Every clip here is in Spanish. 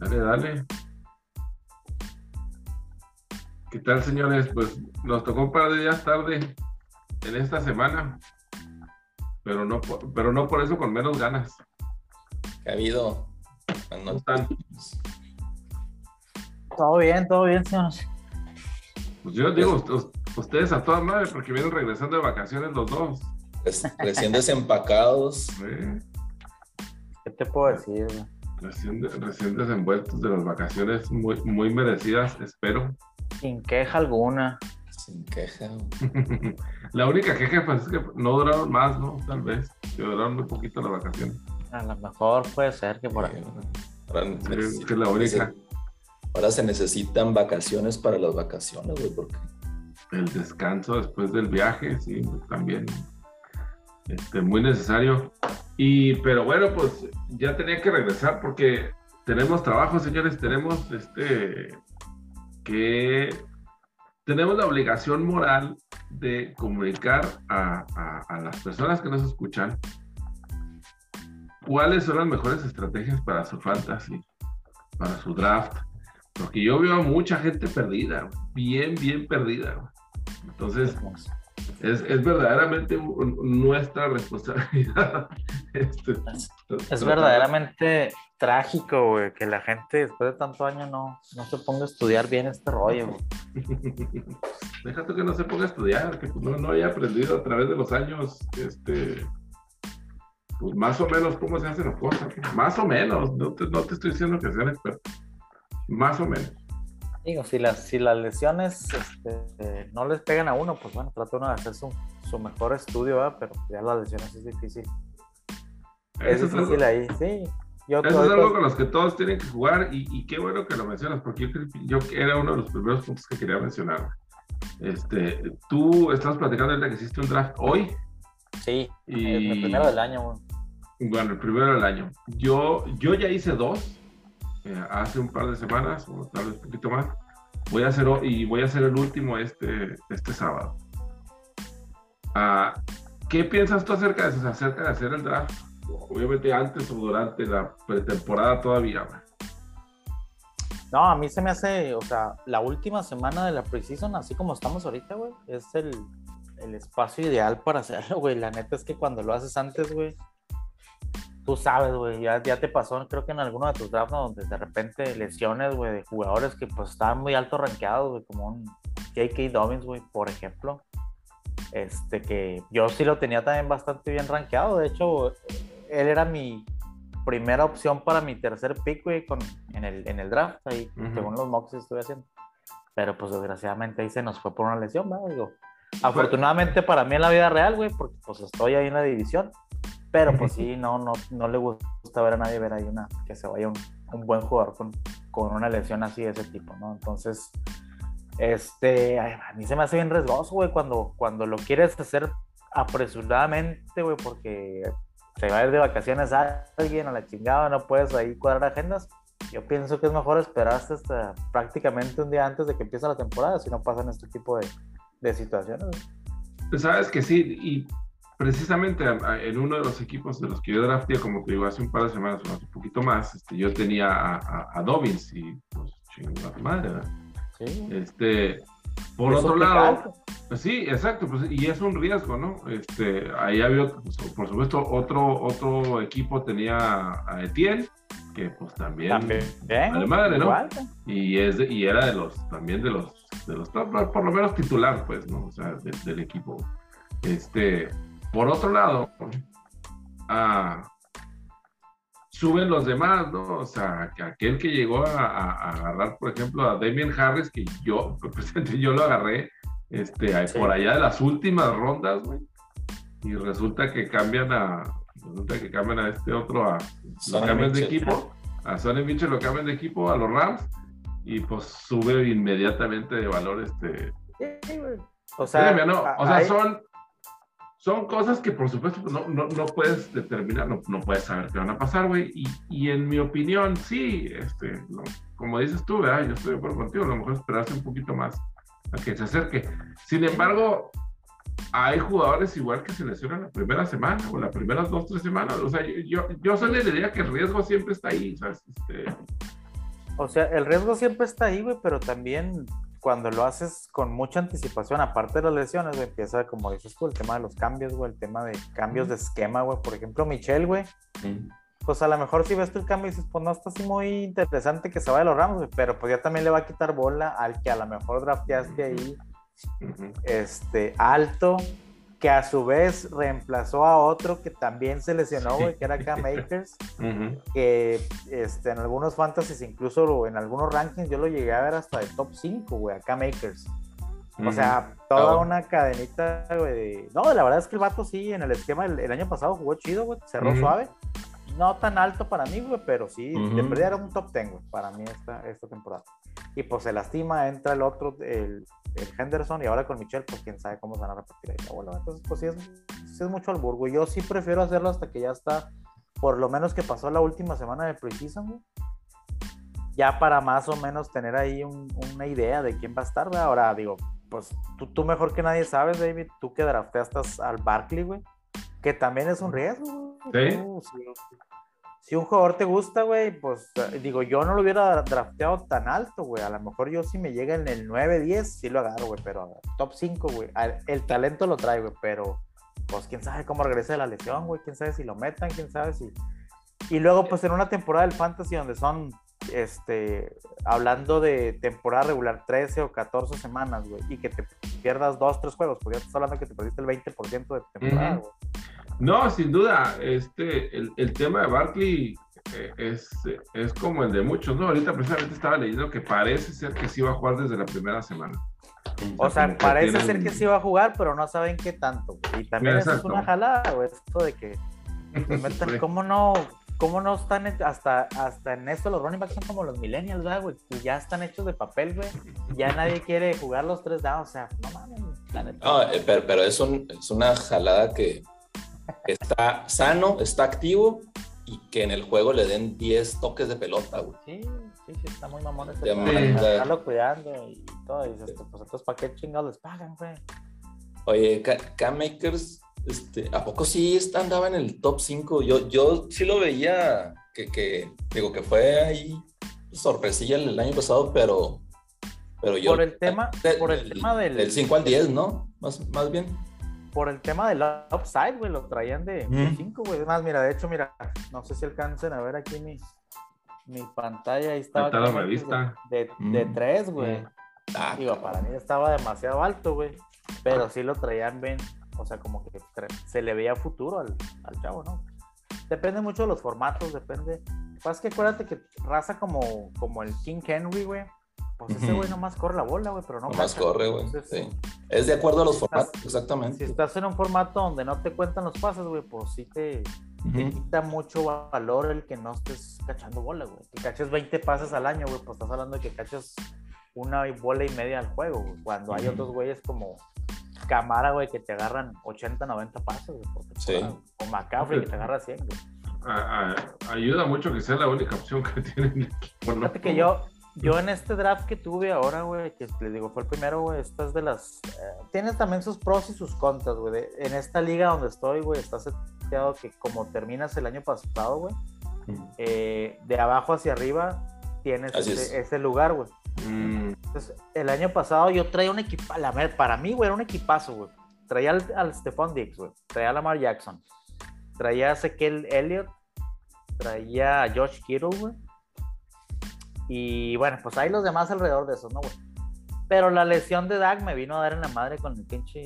Dale, dale. ¿Qué tal, señores? Pues nos tocó un par de días tarde en esta semana, pero no por, pero no por eso con menos ganas. ¿Qué ha habido? ¿Cómo están? Todo bien, todo bien, señores. Pues yo digo, us- ustedes a toda madre, porque vienen regresando de vacaciones los dos. Res- Recién desempacados. ¿eh? ¿Qué te puedo decir? Recién, de- recién desenvueltos de las vacaciones muy, muy merecidas, espero. Sin queja alguna. Sin queja. La única queja pues, es que no duraron más, ¿no? Tal vez. Que duraron muy poquito las vacaciones. A lo mejor puede ser que por ahí. Ahora, Sí, que la única. ahora se necesitan vacaciones para las vacaciones, güey, porque El descanso después del viaje, sí, también. Este, muy necesario. Y, pero bueno, pues ya tenía que regresar porque tenemos trabajo, señores. Tenemos este que tenemos la obligación moral de comunicar a, a- a las personas que nos escuchan cuáles son las mejores estrategias para su fantasy, para su draft. Porque yo veo a mucha gente perdida, bien, bien perdida. Entonces, es, es verdaderamente nuestra responsabilidad. este, Es verdaderamente trágico, güey, que la gente después de tanto año no, no se ponga a estudiar bien este rollo. güey. Déjate que no se ponga a estudiar, que pues, no, no haya aprendido a través de los años, este, pues más o menos cómo se hacen las cosas. Más o menos, no te, no te estoy diciendo que sean expertos. Más o menos. Digo, si las, si las lesiones este, eh, no les pegan a uno, pues bueno, trata uno de hacer su, su mejor estudio, ¿verdad? pero ya las lesiones es difícil. Es Eso es difícil ahí, sí. Yo Eso es algo con los que todos tienen que jugar y, y qué bueno que lo mencionas, porque yo, yo era uno de los primeros puntos que quería mencionar. Este, tú estás platicando ahorita que hiciste un draft hoy, Sí, Y- el primero del año, bueno, el primero del año. Yo, yo ya hice dos eh, hace un par de semanas, o tal vez un poquito más. Voy a hacer, y voy a hacer el último este, este sábado. Ah, ¿Qué piensas tú acerca de eso? Acerca de hacer el draft, obviamente antes o durante la pretemporada todavía. güey? No, a mí se me hace, o sea, la última semana de la preseason, así como estamos ahorita, güey, es el, el espacio ideal para hacerlo, güey. La neta es que cuando lo haces antes, güey, tú sabes, güey, ya, ya te pasó, creo que en alguno de tus drafts, ¿no? donde de repente lesiones, güey, de jugadores que pues estaban muy alto rankeados, güey, como un J.K. Dobbins, güey, por ejemplo. Este que yo sí lo tenía también bastante bien rankeado. De hecho, él era mi primera opción para mi tercer pick, güey, con, en, el, en el draft, ahí, Ujú. según los mocks que estuve haciendo. Pero pues desgraciadamente ahí se nos fue por una lesión, ¿verdad? Digo, afortunadamente para mí en la vida real, güey, porque pues estoy ahí en la división. Pero pues sí, no, no, no le gusta ver a nadie ver ahí una, que se vaya un, un buen jugador con, con una lesión así de ese tipo, ¿no? Entonces, este, ay, a mí se me hace bien riesgoso, güey, cuando, cuando lo quieres hacer apresuradamente, güey, porque se va a ir de vacaciones a alguien a la chingada, no puedes ahí cuadrar agendas. Yo pienso que es mejor esperarse hasta prácticamente un día antes de que empiece la temporada, si no pasan este tipo de, de situaciones. Pues sabes que sí, y precisamente en uno de los equipos de los que yo drafté, como te digo, hace un par de semanas o un poquito más, este, yo tenía a, a, a Dobbins y pues chingada madre, ¿verdad? Sí. Este, por otro lado, pues sí, exacto, pues, y es un riesgo, ¿no? Este, ahí había, pues, por supuesto, otro, otro equipo tenía a Etienne, que pues también, También. Vale madre, ¿no? Igual, y es de- y era de los, también de los, de los top, por lo menos titular, pues, ¿no? O sea, de- del equipo. Este, por otro lado, ah, suben los demás, ¿no? O sea, que aquel que llegó a, a- a agarrar, por ejemplo, a Damien Harris, que yo, presente, yo lo agarré, este, Sí. por allá de las últimas rondas, güey. Y resulta que cambian a, resulta que cambian a este otro, a, lo cambian de equipo, a Sonny Mitchell lo cambian de equipo, a los Rams, y pues sube inmediatamente de valor este, Sí, güey. O sea, Espérame, no, o sea, ahí- son, son cosas que por supuesto no, no, no puedes determinar, no, no puedes saber qué van a pasar, güey. Y, y en mi opinión, sí, este, como dices tú, ¿verdad? yo estoy de acuerdo contigo, a lo mejor esperarse un poquito más a que se acerque. Sin embargo, hay jugadores igual que se lesionan la primera semana o las primeras dos, tres semanas. O sea, yo, yo soy la idea que el riesgo siempre está ahí, ¿sabes? Este, O sea, el riesgo siempre está ahí, güey, pero también cuando lo haces con mucha anticipación, aparte de las lesiones, güey, empieza, como dices tú, el tema de los cambios, güey, el tema de cambios de esquema, güey. Por ejemplo, Michelle, güey, pues a lo mejor si ves el cambio y dices, pues no está así muy interesante que se vaya a los Rams, güey, pero pues ya también le va a quitar bola al que a lo mejor drafteaste ahí, este, alto, que a su vez reemplazó a otro que también se lesionó, güey, que era Cam Akers, Ujú. que este, en algunos fantasies, incluso en algunos rankings, yo lo llegué a ver hasta de top 5, güey, a Cam Akers. O sea, toda Ah, una cadenita, güey. de- No, la verdad es que el vato sí, en el esquema el, el año pasado jugó chido, güey. Cerró Ujú. suave. No tan alto para mí, güey, pero sí, de perdida era un top 10, güey, para mí esta, esta temporada. Y pues se lastima, entra el otro, el Henderson, y ahora con Michelle, pues quién sabe cómo se van a repartir ahí la bola. Entonces, pues sí es, sí es mucho albur, güey. Yo sí prefiero hacerlo hasta que ya está, por lo menos que pasó la última semana de preseason. Ya para más o menos tener ahí un- una idea de quién va a estar, güey. Ahora, digo, pues tú, tú mejor que nadie sabes, David, tú que drafteaste al Barkley, güey, que también es un riesgo. güey. Sí. Tú, si, si un jugador te gusta, güey, pues digo, yo no lo hubiera drafteado tan alto, güey. A lo mejor yo si me llega en el 9-10, sí lo agarro, güey, pero top 5, güey. El talento lo trae, güey, pero pues quién sabe cómo regrese de la lesión, güey. Quién sabe si lo metan, quién sabe si. Y luego, pues en una temporada del Fantasy donde son este, hablando de temporada regular 13 o 14 semanas, güey, y que te pierdas dos, tres juegos, porque ya estás hablando que te perdiste el 20% de temporada, güey. No, sin duda, este, el, el tema de Barkley eh, es, es como el de muchos, ¿no? Ahorita precisamente estaba leyendo que parece ser que sí va a jugar desde la primera semana. O sea, parece tienen- ser que sí va a jugar, pero no saben qué tanto. Y también eso es una jalada, güey, esto de que metan-. ¿cómo no? ¿Cómo no están hasta, hasta en esto los running backs son como los millennials, ¿verdad, güey? Que ya están hechos de papel, güey. Ya nadie quiere jugar los tres downs, o sea, no mames. No, eh, pero, pero es, un- es una jalada que está sano, está activo y que en el juego le den 10 toques de pelota, güey. Sí, sí, sí, está muy mamón este estarlo cuidando y todo. Y dices, pues entonces, ¿para qué chingados les pagan, güey? Oye, Ca- Cam Makers, este, ¿a poco sí está- andaba en el top 5? Yo, yo sí lo veía, que, que digo que fue ahí sorpresilla el, el año pasado, pero, pero yo... Por el tema- de- por el tema del- Del 5 al 10, ¿no? Más, más bien. Por el tema del upside, güey, lo traían de Mm. 5, güey. Más, mira, de hecho, mira, no sé si alcancen a ver aquí mi, mi pantalla. Ahí estaba. está la Cam Akers revista. De, de, Mm. 3, güey. Ah, Digo, para mí estaba demasiado alto, güey. Pero sí lo traían bien. O sea, como que se le veía futuro al, al chavo, ¿no? Depende mucho de los formatos, depende. Pues que acuérdate que raza como, como el King Henry, güey. Pues ese güey nomás corre la bola, güey, pero no Nomás corre, güey. Sí. Es de acuerdo a los Si estás- formatos, exactamente. Si estás en un formato donde no te cuentan los pases, güey, pues sí te, te quita mucho valor el que no estés cachando bola, güey. Que caches 20 pases al año, güey, pues estás hablando de que caches una bola y media al juego, güey. Cuando hay otros güeyes como Camara, güey, que te agarran 80, 90 pases, güey, por temporada. O McCaffrey, que te agarra 100, güey. A- a- ayuda mucho que sea la única opción que tiene el equipo. ¿no? Fíjate que yo, yo en este draft que tuve ahora, güey, que les digo, fue el primero, güey, esta es de las... eh, tiene también sus pros y sus contras, güey. En esta liga donde estoy, güey, está seteado que como terminas el año pasado, güey, eh, de abajo hacia arriba tienes ese, es. ese lugar, güey. Mm, Entonces, el año pasado yo traía un equipo, la ver, para mí, güey, era un equipazo, güey. Traía al, al Stephon Diggs, güey. Traía a Lamar Jackson. Traía a Ezequiel Elliott. Traía a Josh Kittle, güey. Y bueno, pues hay los demás alrededor de eso, ¿no, güey? Pero la lesión de Dak me vino a dar en la madre con el pinche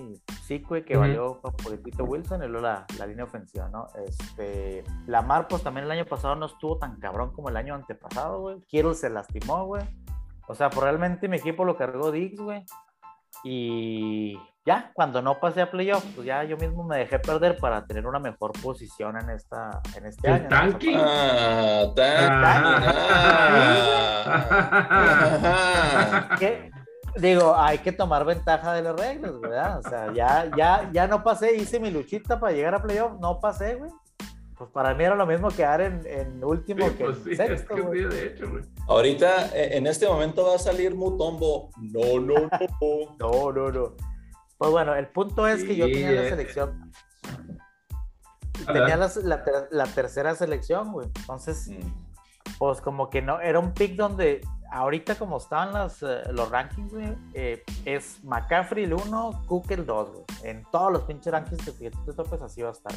güey, que Ujú. valió por el Wilson y luego la, la línea ofensiva, ¿no? Este, Lamar, pues también el año pasado no estuvo tan cabrón como el año antepasado, güey. Kittle se lastimó, güey. O sea, pues realmente mi equipo lo cargó Diggs, güey. Y ya, cuando no pasé a playoff, pues ya yo mismo me dejé perder para tener una mejor posición en esta en este ¿El año. ¿no? tanking? Ah, tan- ah. ¿Qué? Digo, hay que tomar ventaja de las reglas, ¿verdad? O sea, ya, ya, ya no pasé, hice mi luchita para llegar a playoff, no pasé, güey. Pues para mí era lo mismo quedar en, en último Sí, que pues en sí, es sexto, que güey. sí, de hecho, güey. Ahorita, eh, en este momento va a salir Mutombo. No, no, no. No, no, no. Pues bueno, el punto es que yo tenía la eh. selección. Adelante. Tenía la, la la tercera selección, güey. Entonces, Mm. pues como que no, era un pick donde ahorita como estaban las, eh, los rankings, güey, eh, es McCaffrey el 1, Cook el 2, güey. En todos los pinches rankings que tú te topes así va a estar.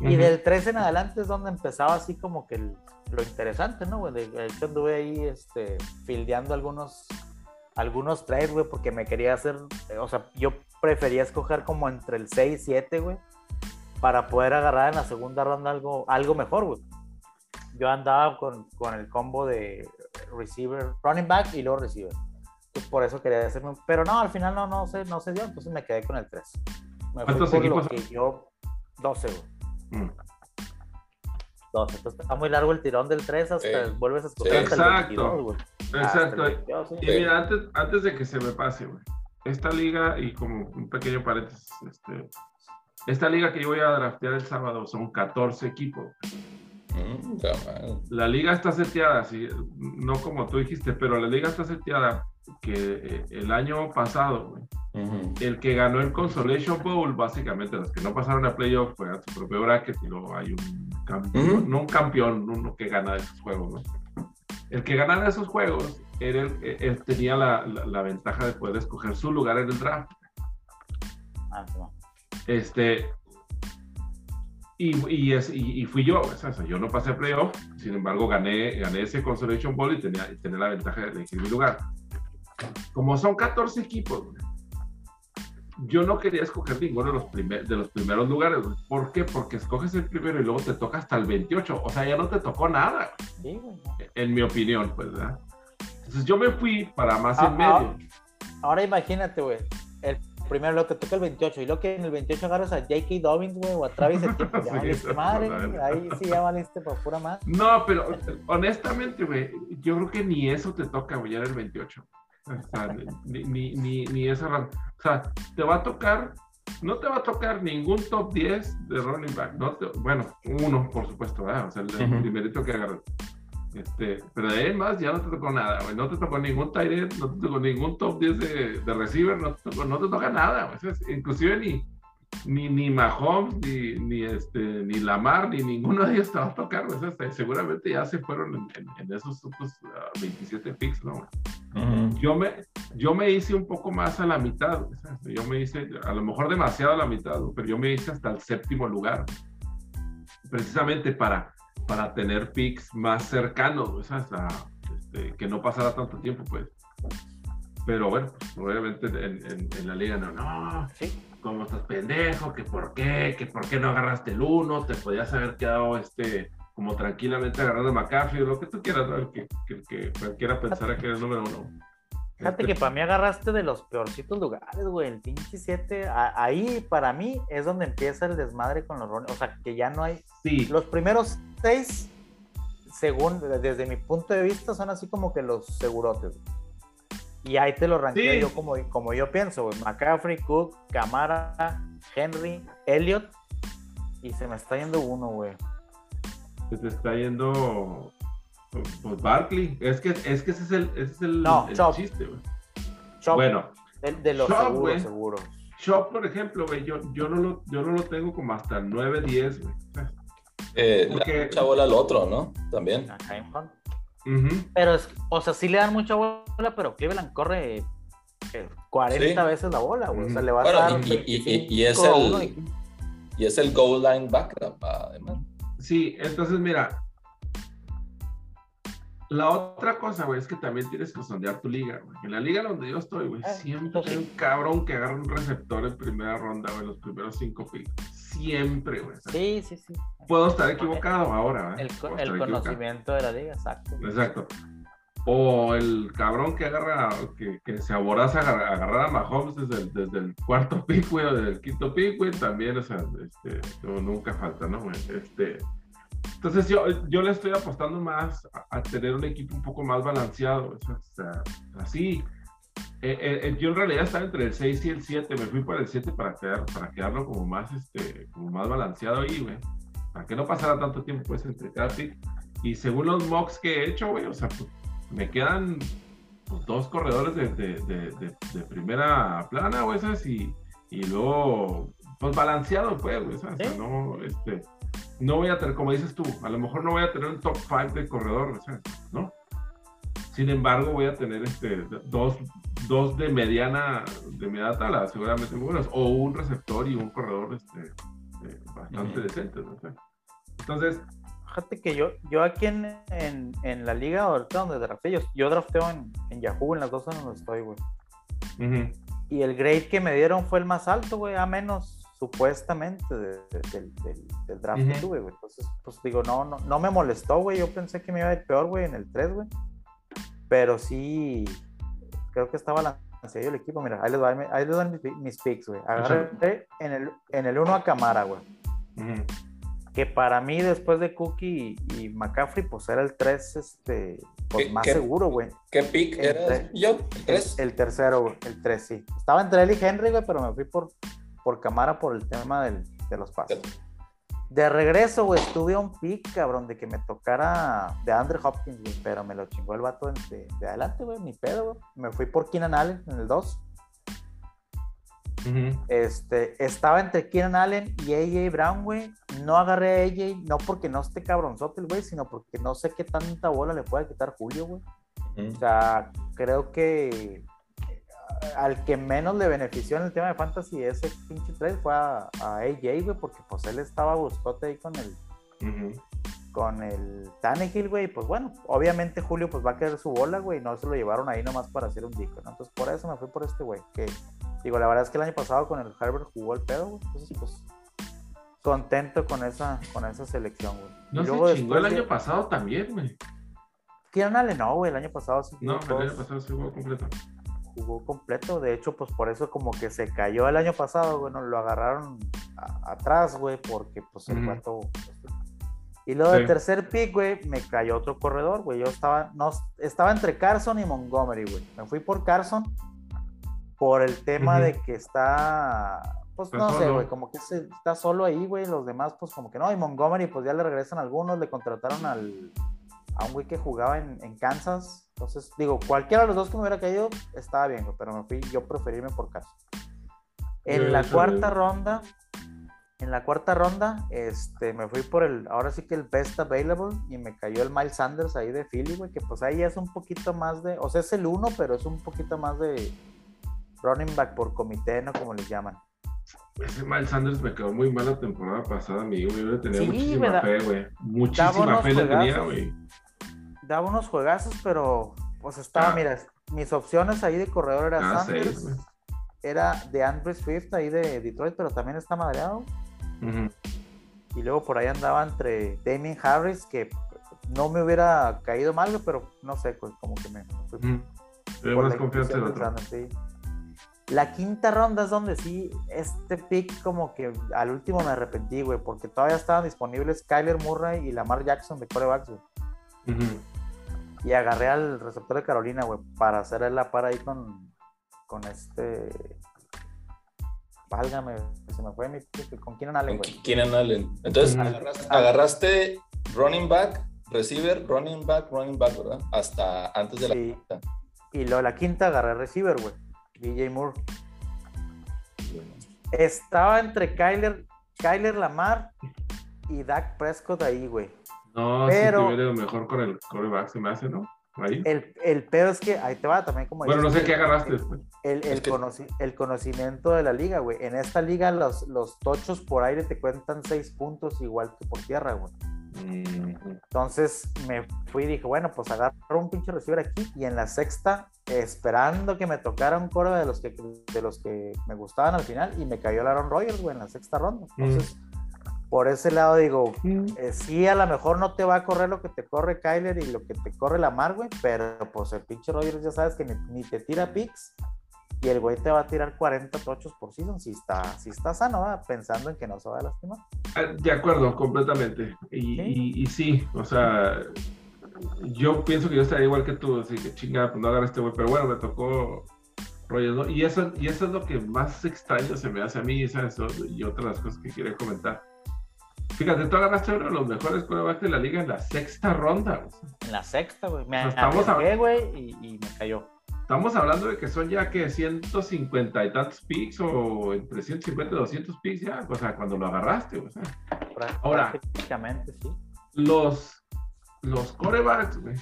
Y del 3 en adelante es donde empezaba así como que el- lo interesante, ¿no, güey? De, de hecho anduve ahí, este, fildeando algunos, algunos trades, güey, porque me quería hacer, o sea, yo prefería escoger como entre el 6 y 7, güey, para poder agarrar en la segunda ronda algo, algo mejor, güey. Yo andaba con, con el combo de receiver, running back y luego receiver. Entonces, por eso quería hacerme, pero no, al final no, no se, no se dio, entonces me quedé con el 3. Me ¿Cuántos por lo equipos que yo, 12, güey. Mm. 12. Entonces está muy largo el tirón del 3 hasta Sí. vuelves a escoger Sí. hasta el Exacto. 22, güey. Hasta el Exacto. 22, sí. Y mira, antes, antes de que se me pase, güey, esta liga, y como un pequeño paréntesis, este, esta liga que yo voy a draftear el sábado son 14 equipos. La liga está seteada, sí, no como tú dijiste, pero la liga está seteada que eh, el año pasado, güey, el que ganó el Consolation Bowl, básicamente los que no pasaron a playoff juegan su propio bracket y luego hay un campeón, no un campeón, uno que gana esos juegos, ¿no? El que ganara esos juegos era el- eh, él tenía la, la- la ventaja de poder escoger su lugar en el draft. Ah, sí. Este, y, y, es, y, y fui yo, o sea, yo no pasé playoff, sin embargo gané, gané ese Consolation Bowl y tenía, tenía la ventaja de elegir mi lugar. Como son 14 equipos, yo no quería escoger ninguno de los, primer- de los primeros lugares. ¿Por qué? Porque escoges el primero y luego te toca hasta el 28. O sea, ya no te tocó nada, Sí, en mi opinión, pues, ¿verdad? Entonces yo me fui para más Ah, en medio. Ahora imagínate, güey. El primero lo que toca el 28 y luego que en el 28 agarras a J.K. Dobbins, güey, o a Travis Etienne, pues ya Sí, valiste eso, madre, verdad. Ahí sí ya valiste por pura más. No, pero honestamente, güey, yo creo que ni eso te toca, güey, ya en el 28. O sea, ni, ni, ni, ni esa O sea, te va a tocar, no te va a tocar ningún top 10 de running back. No te- bueno, uno, por supuesto, ¿verdad? O sea, el, el Ujú. primerito que agarras. Este, pero de ahí más ya no te tocó nada, güey. No te tocó ningún tight no te tocó ningún top 10 de, de receiver, no te tocó, no te toca nada, güey. Es- inclusive ni, ni, ni Mahomes, ni, ni, este, ni Lamar, ni ninguno de ellos te va a tocar, güey. Hasta- seguramente ya se fueron en, en- en esos otros ah, 27 picks, ¿no? güey? Ujú. Yo me, yo me hice un poco más a la mitad. Yo me hice, a lo mejor demasiado a la mitad, güey, pero yo me hice hasta el séptimo lugar. Precisamente para, para tener picks más cercanos, güey, ¿sabes? A, este, que no pasara tanto tiempo, pues. Pero bueno, pues, obviamente en, en- en la liga no, no, Sí. ¿cómo estás pendejo? ¿Que por qué? ¿Que por qué no agarraste el uno? Te podías haber quedado este, como tranquilamente agarrando a McCaffrey, lo que tú quieras, ¿no? El que, que, que cualquiera pensara que era el número uno. Fíjate Este, que para mí agarraste de los peorcitos lugares, güey. El pinche 7, ahí para mí es donde empieza el desmadre con los rones. O sea, que ya no hay. Sí, Los primeros seis, según, desde mi punto de vista, son así como que los segurotes. Y ahí te lo ranqueo Sí. yo como, como yo pienso, güey. McCaffrey, Cook, Camara, Henry, Elliot. Y se me está yendo uno, güey. se te está yendo pues Barkley. Es que, es que ese es el, ese es el, No, el Chop. chiste, güey. Chop, Bueno, de, de los Chop, seguros. Shop, por ejemplo, güey, yo, yo, no lo, yo no lo tengo como hasta el 9, 10, güey. Eh, le Porque- mucha bola al otro, ¿no? También. A. Pero, es, o sea, sí le dan mucha bola, pero Cleveland corre eh, 40 Sí. veces la bola, güey. O sea, le va Bueno, a dar. y- y- y- y 25 es el- y- es el goal line backup, además. Sí, entonces mira. La otra cosa, güey, es que también tienes que sondear tu liga, güey. En la liga donde yo estoy, güey, Ah, siempre eso hay un cabrón que agarra un receptor en primera ronda, güey, en los primeros cinco picks. Siempre, güey. Sí, sí, sí. Puedo estar equivocado ahora, ¿eh? El, el conocimiento de la liga, exacto. Exacto. O el cabrón que agarra, que, que se aboraza a agarrar, agarrar a Mahomes desde el, desde el cuarto pick, güey, o desde el quinto pick, güey, también, o sea, este, no, nunca falta, ¿no, güey? Este, entonces yo, yo le estoy apostando más a, a tener un equipo un poco más balanceado, o sea, así. Eh, eh, eh, yo en realidad estaba entre el 6 y el 7, me fui para el 7 para, quedar, para quedarlo como más, este, como más balanceado ahí, güey. Para que no pasara tanto tiempo, pues, entre cada pick. Y según los mocks que he hecho, güey, o sea, pues, me quedan pues, dos corredores de, de, de, de- de primera plana, güey, esas, y, y luego, pues balanceado, pues, güey, ¿sabes? O sea, no, este, no voy a tener, como dices tú, a lo mejor no voy a tener un top 5 de corredor, ¿no? Sin embargo, voy a tener este, dos, dos de mediana, de mediana tala, seguramente muy buenos, o un receptor y un corredor este, eh, bastante decente, ¿no? Entonces, fíjate que yo, yo aquí en, en, la liga ahorita donde drafté, yo, yo drafteo en, en, Yahoo, en las dos donde estoy, güey. Y el grade que me dieron fue el más alto, güey, a menos supuestamente del, draft que tuve, güey. Entonces, pues digo, no, no, no me molestó, güey. Yo pensé que me iba a ir peor, güey, en el 3, güey. Pero sí, creo que estaba balanceado el equipo. Mira, ahí les doy, ahí les doy mis, picks, güey. Agarré en el, en el 1 a Camara, güey. Que para mí, después de Cookie y, McCaffrey, pues era el 3, este, pues más seguro, güey. ¿Qué pick era yo? ¿El 3? El, tercero, güey. El 3, sí. Estaba entre él y Henry, güey, pero me fui por, por Camara por el tema del, de los pasos. De regreso, güey, estuve a un pick, cabrón, de que me tocara de Andrew Hopkins, güey, pero me lo chingó el vato de, de adelante, güey, ni pedo, güey. Me fui por Keenan Allen en el 2. Este, estaba entre Keenan Allen y AJ Brown, güey. No agarré a AJ, no porque no esté cabronzote el güey, sino porque no sé qué tanta bola le puede quitar Julio, güey. O sea, creo que al que menos le benefició en el tema de fantasy ese pinche trade fue a, AJ, güey, porque pues él estaba buscote ahí con el con el Tannehill, güey, pues bueno, obviamente Julio pues va a querer su bola, güey, no se lo llevaron ahí nomás para hacer un disco, ¿no? Entonces por eso me fui por este güey, que digo, la verdad es que el año pasado con el Harvard jugó el pedo, güey, entonces pues contento con esa con esa selección, güey. No se chingó el año pasado también, güey. Kieran Allen no, güey, el año pasado sí. No, el año pasado sí jugó completo jugó completo. De hecho, pues por eso como que se cayó el año pasado, bueno, lo agarraron atrás, güey, porque pues el cuarto... Y luego del tercer pick, güey, me cayó otro corredor, güey. Yo estaba, no, estaba entre Carson y Montgomery, güey. Me fui por Carson por el tema de que está, pues no sé, güey, como que está solo ahí, güey. Los demás, pues como que no. Y Montgomery, pues ya le regresan algunos, le contrataron al, a un güey que jugaba en, en Kansas entonces, digo, cualquiera de los dos que me hubiera caído estaba bien, pero me fui yo preferirme por caso. En la cuarta ronda, en la cuarta ronda, este, me fui por el, ahora sí que el best available y me cayó el Miles Sanders ahí de Philly, güey, que pues ahí es un poquito más de, o sea, es el uno, pero es un poquito más de running back por comité, ¿no? Como les llaman. Ese Miles Sanders me quedó muy mal la temporada pasada, amigo. Yo le tenía muchísima fe, güey. Muchísima fe le tenía, güey daba unos juegazos, pero pues estaba, ah. mira, mis opciones ahí de corredor era ah, Sanders, era de Andrew Swift ahí de Detroit, pero también está madreado. Y luego por ahí andaba entre Damien Harris, que no me hubiera caído mal, pero no sé, pues, como que me fui. más confianza en otro. La quinta ronda es donde sí, este pick como que al último me arrepentí, güey, porque todavía estaban disponibles Kyler Murray y Lamar Jackson de corebacks, güey y agarré al receptor de Carolina, güey, para hacer la par ahí con, con este. Válgame, se me fue mi. Con Keenan Allen, güey. Keenan Allen. Entonces, agarraste, running back, receiver, running back, running back, ¿verdad? Hasta antes de la quinta. Y luego la quinta agarré receiver, güey. DJ Moore. Estaba entre Kyler, Kyler Lamar y Dak Prescott ahí, güey. No, pero, si tuviera mejor con el coreback, se me hace, ¿no? Ahí. El, el pedo es que ahí te va también como... Bueno, no sé qué agarraste después. El, el, el, conocimiento de la liga, güey. En esta liga los, los tochos por aire te cuentan seis puntos igual que por tierra, güey. Entonces me fui y dije, bueno, pues agarro un pinche receiver aquí y en la sexta, esperando que me tocara un coro de los que, de los que me gustaban al final y me cayó el Aaron Rodgers, güey, en la sexta ronda. Entonces por ese lado digo, eh, sí, a lo mejor no te va a correr lo que te corre Kyler y lo que te corre la Mar, güey, pero pues el pinche Rogers ya sabes que ni, te tira picks y el güey te va a tirar 40 tochos por season si está, si está sano, pensando en que no se va a lastimar. Ah, de acuerdo, completamente. Y ¿Sí? o sea, yo pienso que yo estaría igual que tú, así que chinga, pues no agarra este güey, pero bueno, me tocó Rogers, ¿no? Y eso, y eso es lo que más extraño se me hace a mí, ¿sabes? Y otras cosas que quería comentar Fíjate, tú agarraste uno de los mejores quarterbacks de la liga en la sexta ronda. En la sexta, güey. Me estamos a... güey, y, me cayó. estamos hablando de que son ya que 150 y tantos picks o entre 150 y 200 picks ya, o sea, cuando lo agarraste, o sea. Ahora, prácticamente, sí. Los, los corebacks, güey,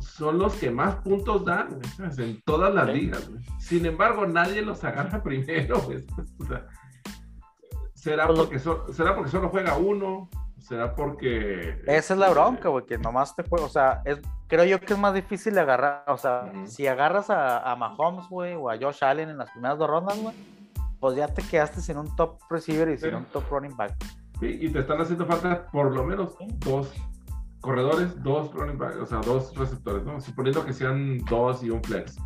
son los que más puntos dan, güey, en todas las ligas, güey. Sin embargo, nadie los agarra primero, güey. O sea, ¿será, Pues porque so- ¿Será porque solo juega uno? ¿Será porque... Esa es la bronca, güey, que nomás te juega, o sea, es, creo yo que es más difícil agarrar, o sea, Ujú. si agarras a, a Mahomes, güey, o a Josh Allen en las primeras dos rondas, güey, pues ya te quedaste sin un top receiver y sin Sí. un top running back. Sí, y te están haciendo falta por lo menos dos corredores, dos running backs, o sea, dos receptores, ¿no? Suponiendo que sean dos y un flex,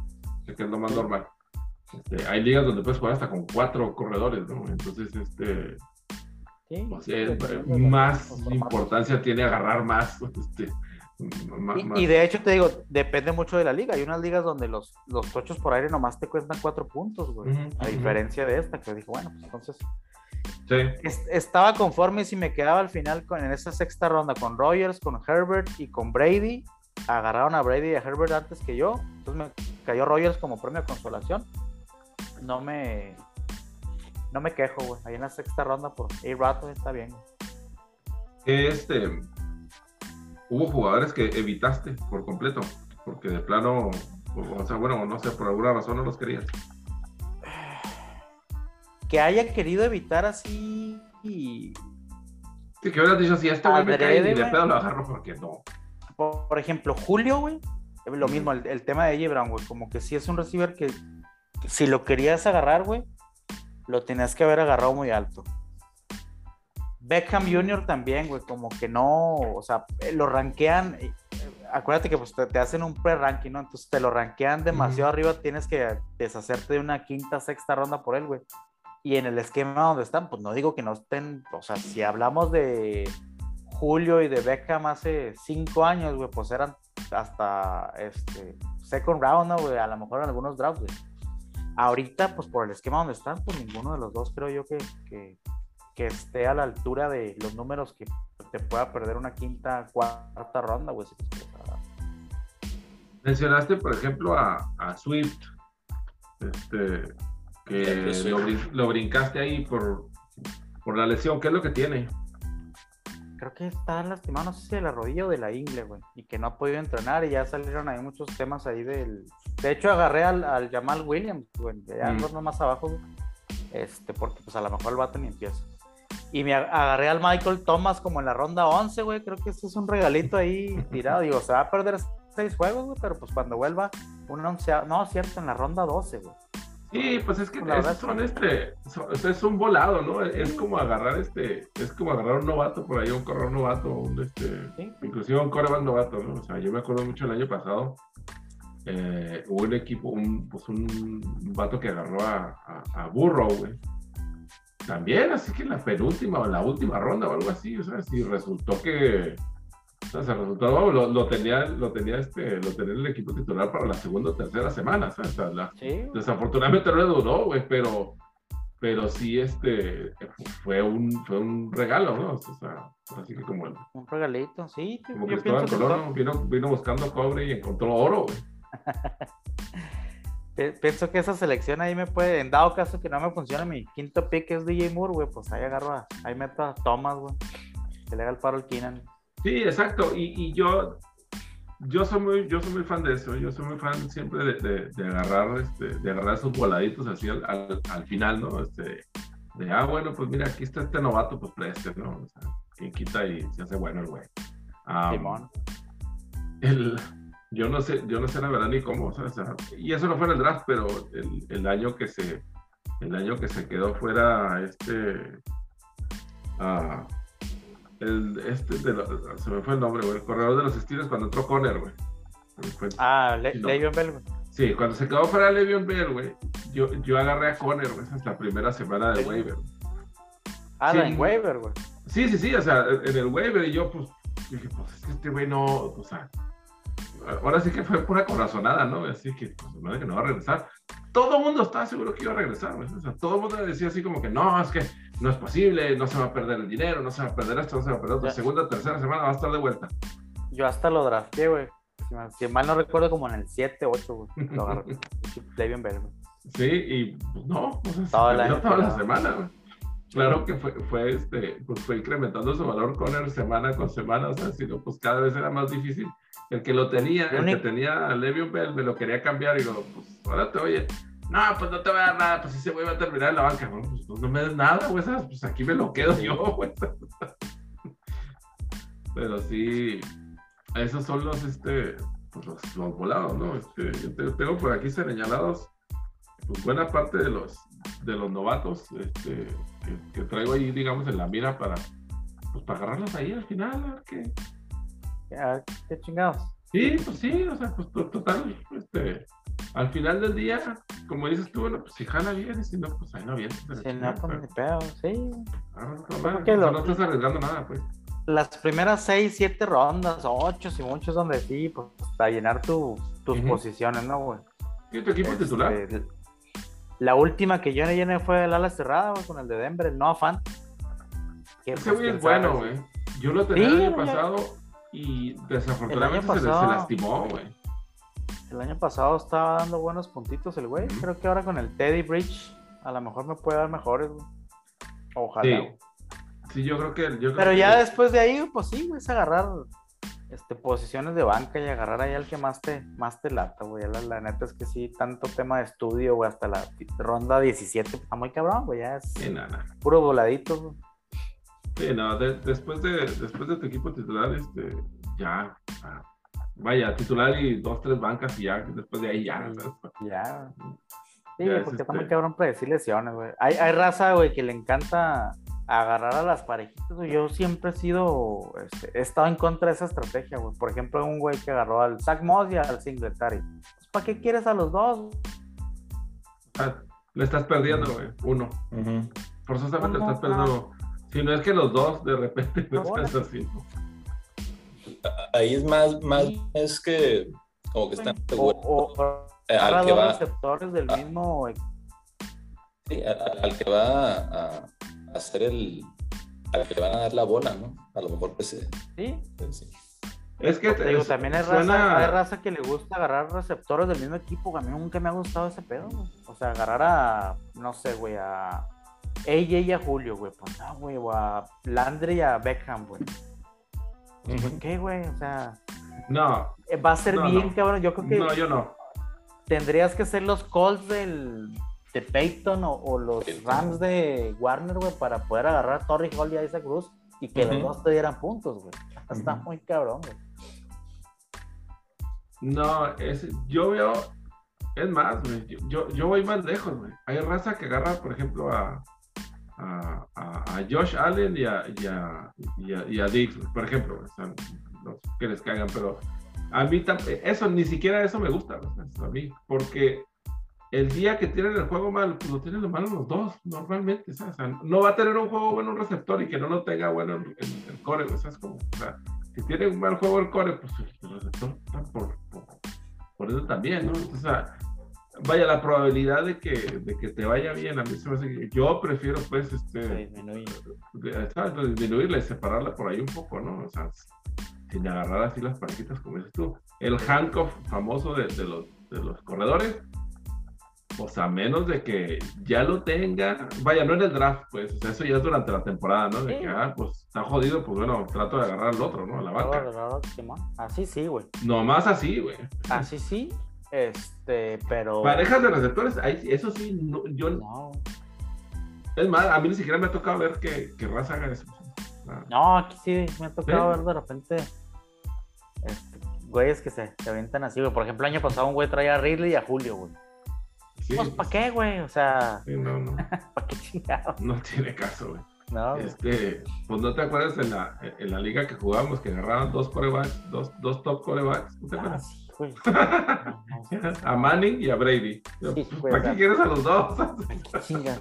que es lo más normal. Este, hay ligas donde puedes jugar hasta con cuatro corredores, ¿no? Entonces, este, Sí, pues, eh, más importancia tiene agarrar más, este, Y, más- y de hecho te digo, depende mucho de la liga. Hay unas ligas donde los, los tochos por aire nomás te cuestan cuatro puntos, güey. A diferencia de esta, que dije, bueno, pues entonces estaba conforme si me quedaba al final con, en esa sexta ronda con Rogers, con Herbert y con Brady. Agarraron a Brady y a Herbert antes que yo. Entonces me cayó Rogers como premio de consolación. No me, no me quejo, güey. Ahí en la sexta ronda por A-Rato está bien. este, hubo jugadores que evitaste por completo, porque de plano, o sea, bueno, no sé, por alguna razón no los querías. Que haya querido evitar así y Sí, que hubieras dicho, si este güey me cae ni de pedo lo agarro porque no. Por, por ejemplo, Julio, güey, lo mismo, el, el tema de AJ Brown, güey, como que sí es un receiver que si lo querías agarrar, güey, lo tenías que haber agarrado muy alto. Beckham Jr. también, güey, como que no, o sea, eh, lo rankean, eh, acuérdate que pues te, te hacen un pre-ranking, ¿no? Entonces te lo rankean demasiado arriba, tienes que deshacerte de una quinta, sexta ronda por él, güey. Y en el esquema donde están, pues no digo que no estén, o sea, si hablamos de Julio y de Beckham hace cinco años, güey, pues eran hasta este second round, ¿no, güey? A lo mejor en algunos drafts, güey. Ahorita, pues por el esquema donde están, pues ninguno de los dos creo yo que, que, que esté a la altura de los números que te pueda perder una quinta, cuarta ronda, güey. Mencionaste, por ejemplo, a, a Swift, este, que brin- lo brincaste ahí por, por la lesión. ¿Qué es lo que tiene? Creo que está lastimado, no sé si de la rodilla o de la ingle, güey. Y que no ha podido entrenar y ya salieron ahí muchos temas ahí del... De hecho, agarré al, al Jamal Williams, güey, ya Mm. no más abajo, güey. Este, porque pues a lo mejor el vato ni empieza. Y me ag- agarré al Michael Thomas como en la ronda 11, güey. Creo que este es un regalito ahí tirado. Digo, se va a perder seis juegos, güey, pero pues cuando vuelva, un once... No, cierto, en la ronda 12, güey. Sí, pues es que La esos son este, son- es un volado, ¿no? Es como agarrar este, es como agarrar un novato por ahí, un corredor novato, un este, Sí. inclusive un coreback novato, ¿no? O sea, yo me acuerdo mucho el año pasado, eh, hubo un equipo, un, pues un vato que agarró a, a, a Burrow, güey. También, así que en la penúltima o en la última ronda o algo así, o sea, si resultó que, o sea, resultó, vamos, lo, lo tenía, lo tenía este, lo tenía en el equipo titular para la segunda o tercera semana, ¿sabes? O sea, la- Sí, Desafortunadamente no le duró, güey, pero, pero sí, este, fue un, fue un regalo, ¿no? O sea, así que como, un regalito, sí. como yo Cristóbal que Colón, vino, vino buscando cobre y encontró oro, güey. Pienso que esa selección ahí me puede, en dado caso que no me funcione mi quinto pick es DJ Moore, güey, pues ahí agarro a, ahí meto a Thomas, güey, que le haga el paro al Keenan. Sí, exacto, y, y yo, yo soy muy, yo soy muy fan de eso, yo soy muy fan siempre de, de, de agarrar, este, de agarrar esos voladitos así al, al, al final, ¿no? Este, de, ah, bueno, pues mira, aquí está este novato, pues preste, ¿no? O sea, quien quita y se hace bueno el güey. Ah, Simón. el, yo no sé, yo no sé la verdad ni cómo, o sea, o sea, y eso no fue en el draft, pero el, el año que se, el año que se quedó fuera este, ah, el, este, de la- se me fue el nombre, güey, el corredor de los Steelers cuando entró Conner, güey. Ah, Le No. Le'Veon Bell, güey. Sí, cuando se quedó fuera Le'Veon Bell, güey, yo, yo agarré a Conner, güey, esa es la primera semana de Sí. waiver. Ah, Sí. en waiver, güey. Sí, sí, sí, o sea, en el waiver y yo, pues, dije, pues es que este güey no, o sea, ahora sí que fue pura corazonada, ¿no? Así que, pues, de manera que no va a regresar. Todo el mundo estaba seguro que iba a regresar, güey. O sea, todo el mundo decía así como que, no, es que no es posible, no se va a perder el dinero, no se va a perder esto, no se va a perder otra Ya. segunda, tercera semana va a estar de vuelta. Yo hasta lo drafté, güey. Si mal no recuerdo, como en el 7, 8, güey. Lo. Le'Veon Bell, güey. Sí, y pues no, o sea, se año, toda la semana, güey. Claro que fue, fue, este, pues fue incrementando su valor con el semana con semana, o sea, sino pues cada vez era más difícil. El que lo tenía, el que tenía a Le'Veon Bell me lo quería cambiar y digo, pues ahora te oye, no, pues no te voy a dar nada, pues ese güey va a terminar en la banca, bueno, pues, pues, no me des nada, güey, ¿sabes? pues aquí me lo quedo yo, güey. Pero sí, esos son los, este, pues los, los volados, ¿no? Este, yo te- tengo por aquí señalados pues buena parte de los de los novatos este, que, que traigo ahí, digamos, en la mira para, pues, para agarrarlos ahí al final, a ver qué. Ah, qué chingados. Sí, pues sí, o sea, pues to- total, este, al final del día, como dices tú, bueno, pues si jala bien, y si no, pues ahí no bien. Si no, pues ni pedo. Sí. no, que lo- no estás arriesgando nada, pues. Las primeras 6, 7 rondas, 8 y muchos donde sí, pues para llenar tu, tus posiciones, ¿no, güey? ¿Y tu equipo Este, titular? La última que yo llené fue el ala cerrada, güey, con el de Denver, el Noah Fan. Ese pues, güey es bueno, güey. Yo lo tenía Sí, el año pasado y desafortunadamente se, pasado. lastimó, güey. El año pasado estaba dando buenos puntitos el güey. Creo que ahora con el Teddy Bridge a lo mejor me puede dar mejores, güey. Ojalá. Sí. Sí, yo creo que. Yo creo Pero que- ya después de ahí, pues sí, güey, es agarrar este, posiciones de banca y agarrar ahí al que más te, más te lata, güey. La, la neta es que sí, tanto tema de estudio, güey, hasta la ronda 17, pues, está muy cabrón, güey, ya es Sí, puro voladito, güey. Sí, no, de- después, de, después de tu equipo titular, este, ya, ah, vaya, titular y dos, tres bancas y ya, después de ahí ya. ¿sabes? Ya. Sí, Ya es porque está este- muy cabrón predecir lesiones, güey. Hay, hay raza, güey, que le encanta agarrar a las parejitas, güey. Yo siempre he sido, este, he estado en contra de esa estrategia, güey. Por ejemplo, un güey que agarró al Zach Moss y al Singletary. Pues, ¿Para qué quieres a los dos? Ah, le estás perdiendo, güey, uno. Ujú. Forzosamente le No, estás no, perdiendo. Si no es que los dos de repente no estás así. ¿no? Ahí es más, más es que como que están seguros, o, o eh, al que dos va, receptores del Ah. mismo sí, al, al que va a hacer el, al que le van a dar la bola, ¿no? A lo mejor pues, eh, sí. pues, sí. Es que Te digo, es- también hay suena- raza, hay raza que le gusta agarrar receptores del mismo equipo. A mí nunca me ha gustado ese pedo, güey. O sea, agarrar a, no sé, güey, a AJ y a Julio, güey. Pues no, güey, o a Landry y a Beckham, güey. Pues, ¿Por qué, güey? O sea, No, eh, va a ser No, bien, no. cabrón. Yo creo que no, yo no. tendrías que ser los Colts del, de Peyton o, o los Peyton. Rams de Warner, güey, para poder agarrar a Torrey Hall y a Isaac Cruz y que los dos te dieran puntos, güey. Está muy cabrón, güey. No, es, yo veo, es más, güey, yo, yo, yo voy más lejos, güey. Hay raza que agarra, por ejemplo, a, a, a- a Josh Allen y a, y a, y a, y a Diggs, güey, por ejemplo, güey, o sea, los que les caigan, pero a mí eso, ni siquiera eso me gusta, güey, a mí, porque el día que tienen el juego malo, pues lo tienen malo los dos, normalmente, ¿sabes? O sea, no va a tener un juego bueno un receptor y que no lo tenga bueno el, el- el core, ¿sabes? Como, o sea, si tiene un mal juego el core, pues el receptor está por, por, por eso también, ¿no? O sea, vaya, la probabilidad de que, de que te vaya bien, a mí se me hace que yo prefiero, pues, este, disminuye. ¿sabes? Disminuirla y separarla por ahí un poco, ¿no? O sea, sin agarrar así las parejitas como dices tú. El handcuff famoso de, de los, de los corredores, pues a menos de que ya lo tenga, vaya, no en el draft, pues, o sea, eso ya es durante la temporada, ¿no? De Sí. que, ah, pues está jodido, pues bueno, trato de agarrar al otro, ¿no? A la banca. Así sí, güey. Nomás así, güey. Así sí. Este, pero. Parejas de receptores, ahí, eso sí, no, yo, No, es más, a mí ni siquiera me ha tocado ver que, que Raza haga eso. No, aquí sí me ha tocado ¿Sí? ver de repente. Este, güeyes que se, se avientan así, güey. Por ejemplo, el año pasado un güey traía a Ridley y a Julio, güey. Sí, Pues, ¿para qué, güey? O sea, sí, no, no, ¿para qué chingados? no tiene caso, güey. No. Este, pues no te acuerdas en la, en la liga que jugábamos que agarraban dos corebacks, dos, dos top corebacks, ¿no te Ah, acuerdas? sí, güey. A Manning y a Brady. Sí, güey, ¿Para qué quieres a los dos? chinga.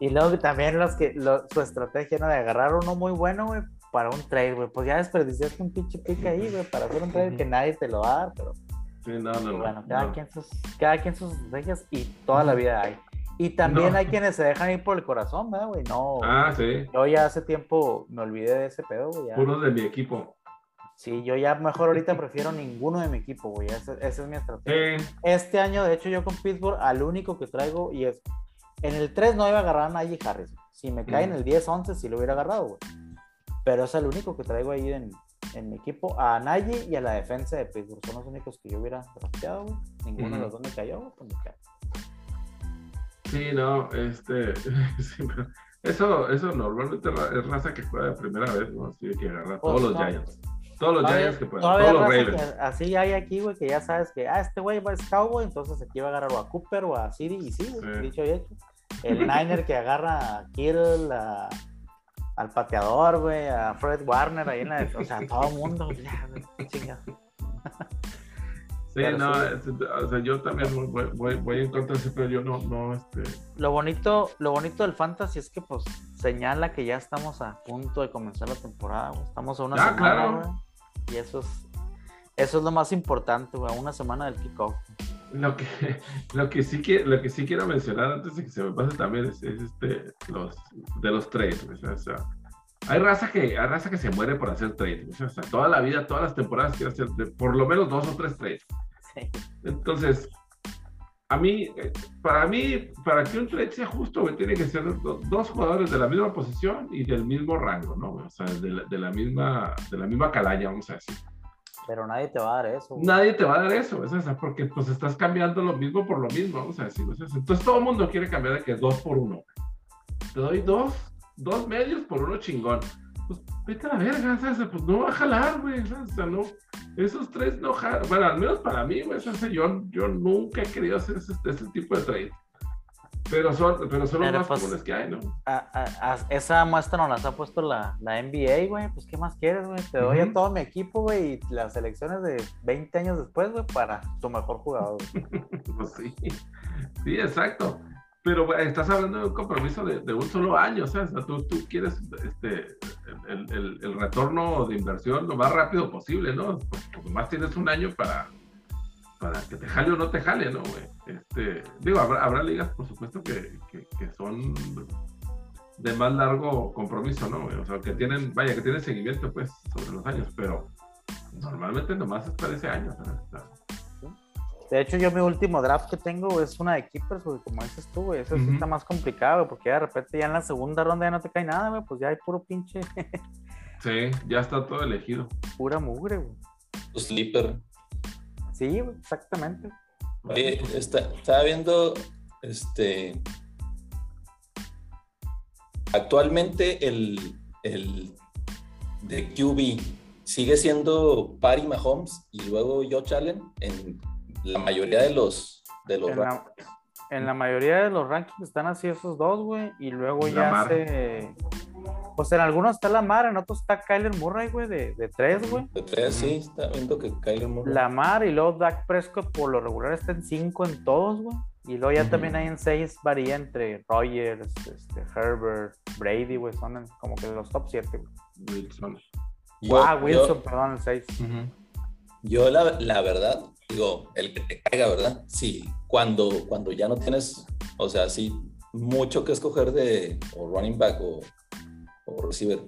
Y luego también los que, lo- su estrategia, ¿no? De agarrar uno muy bueno, güey, para un trade, güey. Pues ya desperdiciaste un pinche pick ahí, güey, para hacer un trade que nadie te lo va a dar, pero Sí, no, no, no. bueno, cada, quien sus, cada quien sus estrategias y toda la vida hay. Y también hay quienes se dejan ir por el corazón, ¿verdad, güey? No, Ah, sí. yo ya hace tiempo me olvidé de ese pedo, güey. Uno de mi equipo. Sí, yo ya mejor ahorita prefiero ninguno de mi equipo, güey. Esa, esa es mi estrategia. Eh, Este año, de hecho, yo con Pittsburgh, al único que traigo, y es. En el 3 no iba a agarrar a Najee Harris. Si me cae en el 10-11, sí lo hubiera agarrado, güey. Pero es el único que traigo ahí en, en mi equipo. A Najee y a la defensa de Pittsburgh. Son los únicos que yo hubiera drafteado, güey. Ninguno de los dos me cayó, güey. Pues me cae. sí, no, este. sí, pero eso, eso normalmente es raza que juega de primera vez, ¿no? Así que agarra todos los no. Giants. Todos los Giants que puedan. Todos los Ravens. así hay aquí, güey, que ya sabes que, ah, este güey va es cowboy, entonces aquí va a agarrar o a Cooper o a Siri, y sí, güey, Sí. dicho y hecho. El Niner que agarra a Kittle, a- al pateador, güey, a Fred Warner ahí en la, o sea, todo el mundo, ya, güey, chinga. Sí, Pero no, sí. es- o sea, yo también voy, voy, voy en contra de pero yo no, no, este. Lo bonito, lo bonito del fantasy es que pues señala que ya estamos a punto de comenzar la temporada, güey. Estamos a una Ah, semana, claro. güey, Y eso es, eso es lo más importante, güey, a una semana del kickoff. Lo que, lo que sí que, lo que sí quiero mencionar antes de que se me pase también es, es este, los, de los trades, o sea, hay raza que, hay raza que se muere por hacer trades, o sea, toda la vida, todas las temporadas quiere hacer por lo menos dos o tres trades. Sí. Entonces, a mí, eh, para mí, para que un trade sea justo, tiene que ser do- dos jugadores de la misma posición y del mismo rango, ¿no? O sea, de la, de la misma, de la misma calaña, vamos a decir. Pero nadie te va a dar eso, güey. Nadie te va a dar eso, es esa, porque pues estás cambiando lo mismo por lo mismo, vamos a decir. Entonces todo el mundo quiere cambiar de que es dos por uno. Te doy dos, dos medios por uno chingón. Pues vete a la verga, ¿sabes? Pues no va a jalar, güey. O sea, no, esos tres no jalan. Bueno, al menos para mí, güey, ¿sabes? yo, yo nunca he querido hacer ese, ese tipo de trade. Pero son, pero son los más pues, comunes que hay, ¿no? A- a- a- esa muestra nos las ha puesto la, la NBA, güey. Pues, ¿qué más quieres, güey? Te doy a todo mi equipo, güey, y las elecciones de 20 años después, güey, para tu mejor jugador. Pues sí, sí, exacto. Pero güey, estás hablando de un compromiso de, de un solo año, o sea, o sea, tú, tú quieres este, el, el- el retorno de inversión lo más rápido posible, ¿no? Pues, nomás tienes un año para, para que te jale o no te jale, ¿no? güey? Este, digo, habrá, habrá ligas, por supuesto, que, que, que son de más largo compromiso, ¿no? güey? O sea, que tienen, vaya, que tienen seguimiento, pues, sobre los años, pero normalmente nomás es para ese año, De hecho, yo mi último draft que tengo es una de Keepers, güey, como dices tú, güey. Eso sí está más complicado, güey, porque de repente ya en la segunda ronda ya no te cae nada, güey. Pues ya hay puro pinche, Sí, ya está todo elegido. pura mugre, güey. Tu sleeper. Sí, exactamente. Oye, está- estaba viendo, este, actualmente el, el de QB sigue siendo Patty Mahomes y luego Josh Allen en la mayoría de los de los En la, en la mayoría de los rankings están así esos dos, güey. Y luego ya se. Pues en algunos está Lamar, en otros está Kyler Murray, güey, de, de tres, güey. de tres, sí, está viendo que Kyler Murray. Lamar y luego Dak Prescott por lo regular está en cinco en todos, güey. Y luego ya también hay en seis, varía entre Rogers, este, Herbert, Brady, güey, son en- como que los top siete, güey. Wilson. Yo- ah, yo- Wilson, perdón, el seis. Yo la, la verdad, digo, el que te caiga, ¿verdad? Sí, cuando, cuando ya no tienes, o sea, sí, mucho que escoger de o running back o, o receiver.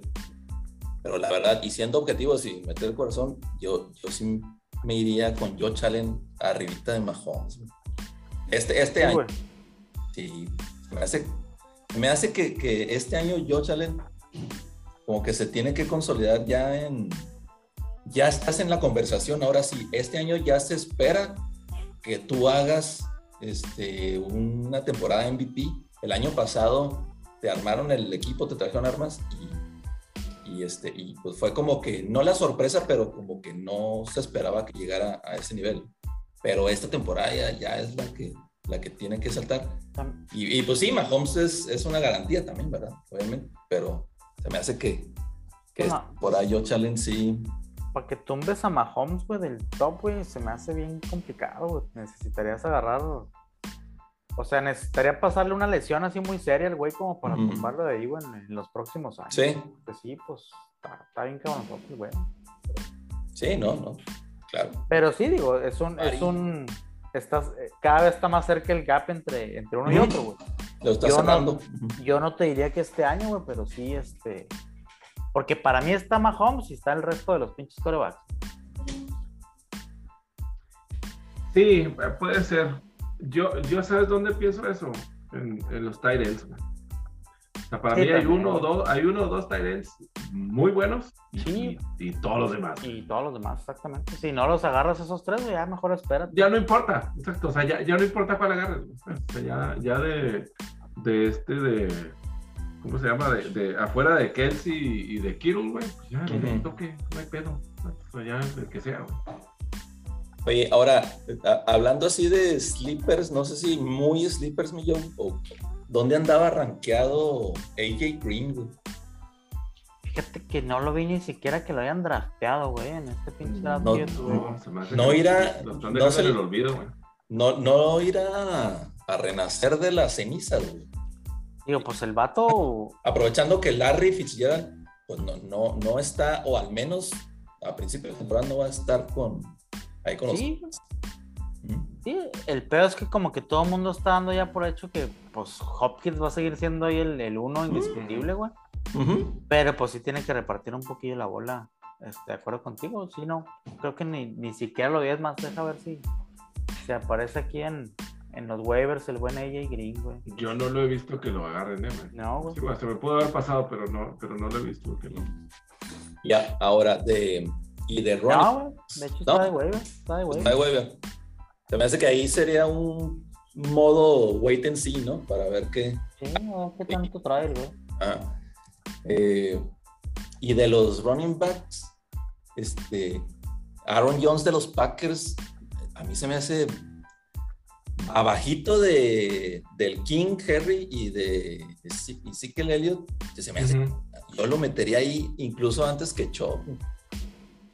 Pero la verdad, y siendo objetivos y meter el corazón, yo, yo sí me iría con Josh Allen arribita de Mahomes. Este, este Sí, año, güey. sí, me hace, me hace que, que este año Josh Allen como que se tiene que consolidar ya en, ya estás en la conversación, ahora sí, este año ya se espera que tú hagas este, una temporada MVP. El año pasado te armaron el equipo, te trajeron armas y, y, este, y pues fue como que, no la sorpresa, pero como que no se esperaba que llegara a ese nivel. Pero esta temporada ya, ya es la que, la que tiene que saltar. Y, y, pues sí, Mahomes es, es una garantía también, ¿verdad? Obviamente, pero se me hace que, que No. por ahí yo challenge sí. Para que tumbes a Mahomes, güey, del top, güey, se me hace bien complicado, güey. Necesitarías agarrar. O sea, necesitaría pasarle una lesión así muy seria al güey como para Ujú. tumbarlo de ahí, güey, en, en los próximos años. Sí. Pues sí, pues está, está bien cabrón, güey. Sí, no, no, claro. Pero sí, digo, es un, es un, estás, eh, cada vez está más cerca el gap entre, entre uno y otro, güey. Lo está Yo no- cerrando. Yo no te diría que este año, güey, pero sí, este, Porque para mí está Mahomes y está el resto de los pinches corebacks. Sí, puede ser. Yo, yo ¿sabes dónde pienso eso? En, en los Tyrants. O sea, para Sí, mí hay también. uno, o dos, hay uno o dos Tyrants muy buenos y, Sí. y, y todos los demás. Y todos los demás, exactamente. Si no los agarras esos tres, ya mejor espérate. Ya no importa, exacto. O sea, ya, ya no importa cuál agarres. O sea, ya, ya de, de este, de. ¿Cómo se llama? De, de afuera de Kelsey y de Kittle, güey. Pues ya, el toque, no hay pedo. O sea, ya el que sea, güey. Oye, ahora, a- hablando así de sleepers, no sé si muy sleepers, millón, o dónde andaba rankeado AJ Green, güey. Fíjate que no lo vi ni siquiera que lo hayan drafteado, güey, en este pinche draft No, se me hace irá- no se le- olvido, güey. No, no ir a, a renacer de las cenizas, güey. Digo, pues el vato, Aprovechando que Larry Fitzgerald, pues no, no, no está, o al menos a principio de temporada no va a estar con ahí con los. sí, el pedo es que como que todo el mundo está dando ya por hecho que, pues, Hopkins va a seguir siendo ahí el, el uno indiscutible, güey. Pero pues sí tiene que repartir un poquillo la bola. Este, de acuerdo contigo, sí, no. Creo que ni, ni siquiera lo vi, es más, deja ver si se aparece aquí en, en los waivers el buen AJ Green, güey. Yo no lo he visto que lo agarren, eh, güey. No, güey. Sí, se me pudo haber pasado, pero no, pero no lo he visto que no. Ya, ahora de. Y de Ronnie. No. De hecho No. está de waiver. Está de waiver. Está de waiver. Se me hace que ahí sería un modo wait and see, ¿no? Para ver qué. Sí, no, qué tanto trae, el güey. Ah. Eh, y de los running backs, este, Aaron Jones de los Packers, a mí se me hace abajito de, del King, Harry y de Eze- Ezekiel Elliott, que se me hace, Ujú. yo lo metería ahí incluso antes que Chop.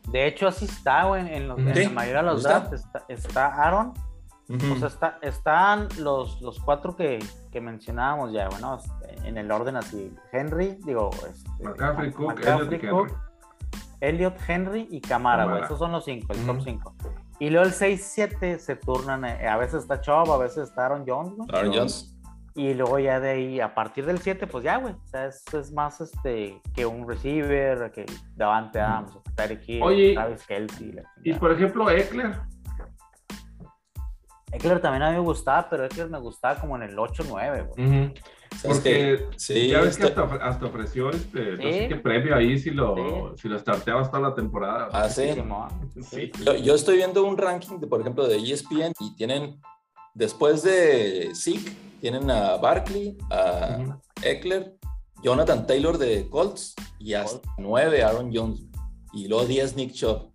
De hecho, así está, güey. En, los, en Sí, la mayoría de los ¿está? drafts está, está Aaron. O sea, está, están los, los cuatro que, que mencionábamos ya, bueno, este, en el orden así. Henry, digo, este, McCaffrey, Cook, McCaffrey, Elliott y Cook, Henry. Elliot, Henry y Camara, güey. Esos son los cinco, el top cinco. Y luego el 6-7 se turnan, eh, a veces está Chubb, a veces está Aaron Jones, güey. Aaron Jones. Y luego ya de ahí, a partir del 7, pues ya, güey. O sea, es, es más este que un receiver, que Davante Adams, o Tyreek Hill, Oye, Travis Kelsey. la Y por ejemplo, Eckler. Eckler también a mí me gustaba, pero Eckler me gustaba como en el 8-9, güey. ¿Sabes Porque? Sí, ya ves que está- hasta, hasta ofreció este, no Sí. sé qué premio ahí si lo, Sí. si lo starteabas toda la temporada. Ah, sí. Yo, yo estoy viendo un ranking, de, por ejemplo, de ESPN y tienen, después de Zeke, tienen a Barkley, a. Eckler, Jonathan Taylor de Colts y hasta 9 Aaron Jones. Y luego 10 Nick Chubb.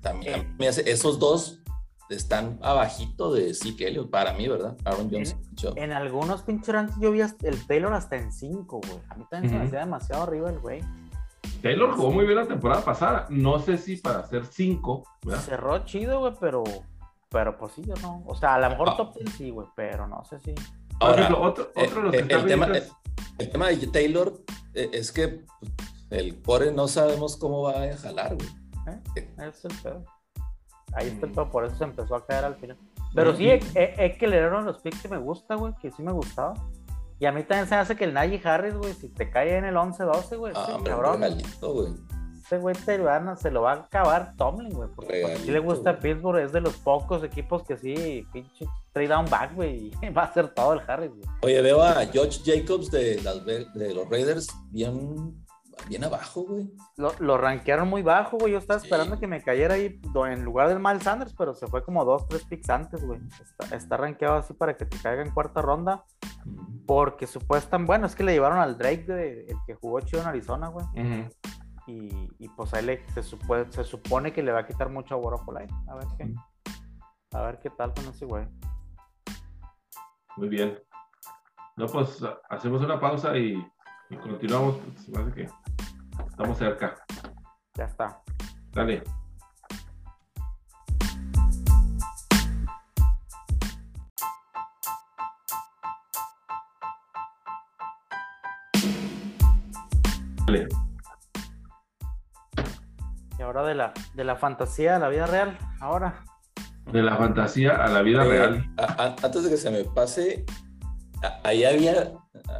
También me hace- esos dos están abajito de Zeke Elliott, para mí, ¿verdad? Aaron Jones y Nick Chubb. En algunos pinches yo vi el Taylor hasta en 5, güey. A mí también se me hacía demasiado arriba el güey. Taylor jugó muy bien la temporada pasada. No sé si para hacer cinco, ¿verdad? Cerró chido, güey, pero. Pero pues sí, yo no. O sea, a lo mejor Ah. top 10 sí, güey, pero no sé si. Por Ahora, ejemplo, otro, eh, otro de los eh, el tema- es- El tema de Taylor eh, es que el core no sabemos cómo va a jalar, güey. ¿eh? Es el pedo. Ahí está el Mm. pedo, por eso se empezó a caer al final. Pero sí, Y- es es que le dieron los picks que me gusta, güey, que sí me gustaba. Y a mí también se me hace que el Najee Harris, güey, si te cae en el 11-12, güey, Ah, hombre, cabrón, regalito, güey. Ese güey te lo van a- se lo va a acabar Tomlin, güey, porque sí le gusta güey. Pittsburgh, es de los pocos equipos que sí, pinche trade down back, güey, y va a hacer todo el Harris, güey. Oye, veo a George Jacobs de, las, Ve- de los Raiders bien, bien abajo, güey. Lo, lo rankearon muy bajo, güey. Yo estaba Sí. esperando que me cayera ahí en lugar del Miles Sanders, pero se fue como dos, tres picks antes, güey. Está, está rankeado así para que te caiga en cuarta ronda, porque supuestan, bueno, es que le llevaron al Drake, de, el que jugó chido en Arizona, güey. Ujú. Y, y pues ahí le, se, supone, se supone que le va a quitar mucho a Boropolay. A ver qué. A ver qué tal con ese güey. Muy bien. No, pues ha- hacemos una pausa y, y continuamos. me hace que estamos cerca. Ya está. Dale. Dale. Y ahora de la, de la fantasía a la vida real. Ahora. De la fantasía a la vida Eh, real. a- a- antes de que se me pase, ahí había,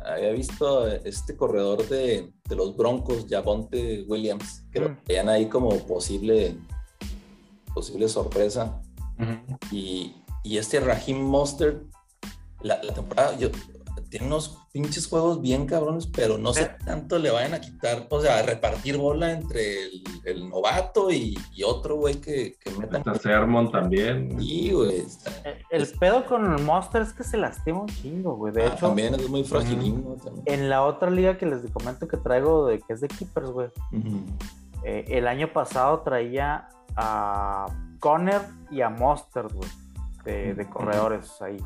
había visto este corredor de, de los Broncos, Javonte Williams, que lo Mm. veían ahí como posible, posible sorpresa. Y, y este Raheem Mostert, la, la temporada, yo, tiene unos pinches juegos bien cabrones, pero no sé tanto le vayan a quitar, o sea, a repartir bola entre el, el novato y, y otro güey que, que metan. Está Sermon también. Sí, güey. está- El, el pedo con el Monster es que se lastima un chingo, güey. De ah, hecho, también es muy fragilín, también. en la otra liga que les comento que traigo, de que es de Keepers, güey. Eh, el año pasado traía a Conner y a Monster, güey. De, de corredores ahí.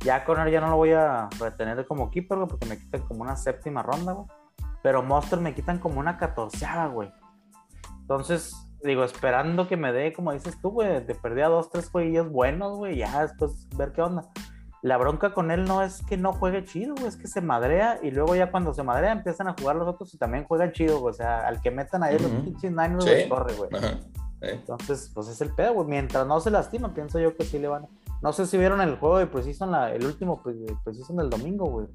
Ya Conner ya no lo voy a retener como keeper, güey, porque me quitan como una séptima ronda, güey. Pero Monster me quitan como una catorceava, güey. Entonces, digo, esperando que me dé, como dices tú, güey, te perdí a dos, tres jueguillos buenos, güey, ya después ver qué onda. La bronca con él no es que no juegue chido, güey, es que se madrea y luego ya cuando se madrea empiezan a jugar los otros y también juegan chido, güey. O sea, al que metan ahí los Ujú. pinches Niners, Sí. güey, corre, güey. Ajá. Eh, Entonces, pues es el pedo, güey. Mientras no se lastima, pienso yo que sí le van. a- No sé si vieron el juego de Precision, la, el último pre- Precision del domingo, güey.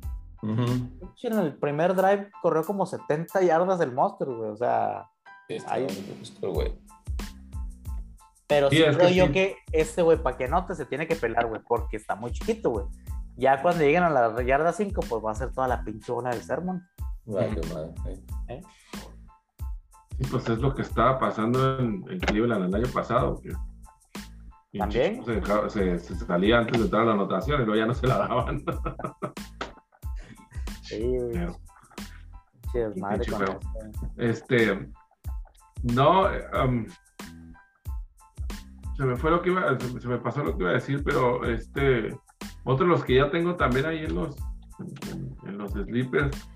En el primer drive corrió como 70 yardas el Monster, güey. O sea, Ahí. muy justo el güey. pero Sí, sí, creo que yo sí. que este, güey, para que anote se tiene que pelar, güey, porque está muy chiquito, güey. Ya cuando lleguen a la yarda 5, pues va a ser toda la pinche bola del sermon. Vale, madre, eh. Sí, pues es lo que estaba pasando en, en Cleveland el año pasado. Que También. Se, dejaba- se- se salía antes de entrar a la anotación y luego ya no se la daban. Sí, con feo. eso. Este, no, eh, um, se me fue lo que iba, se me pasó lo que iba a decir, pero este, otro de los que ya tengo también ahí en los, en, en los sleepers,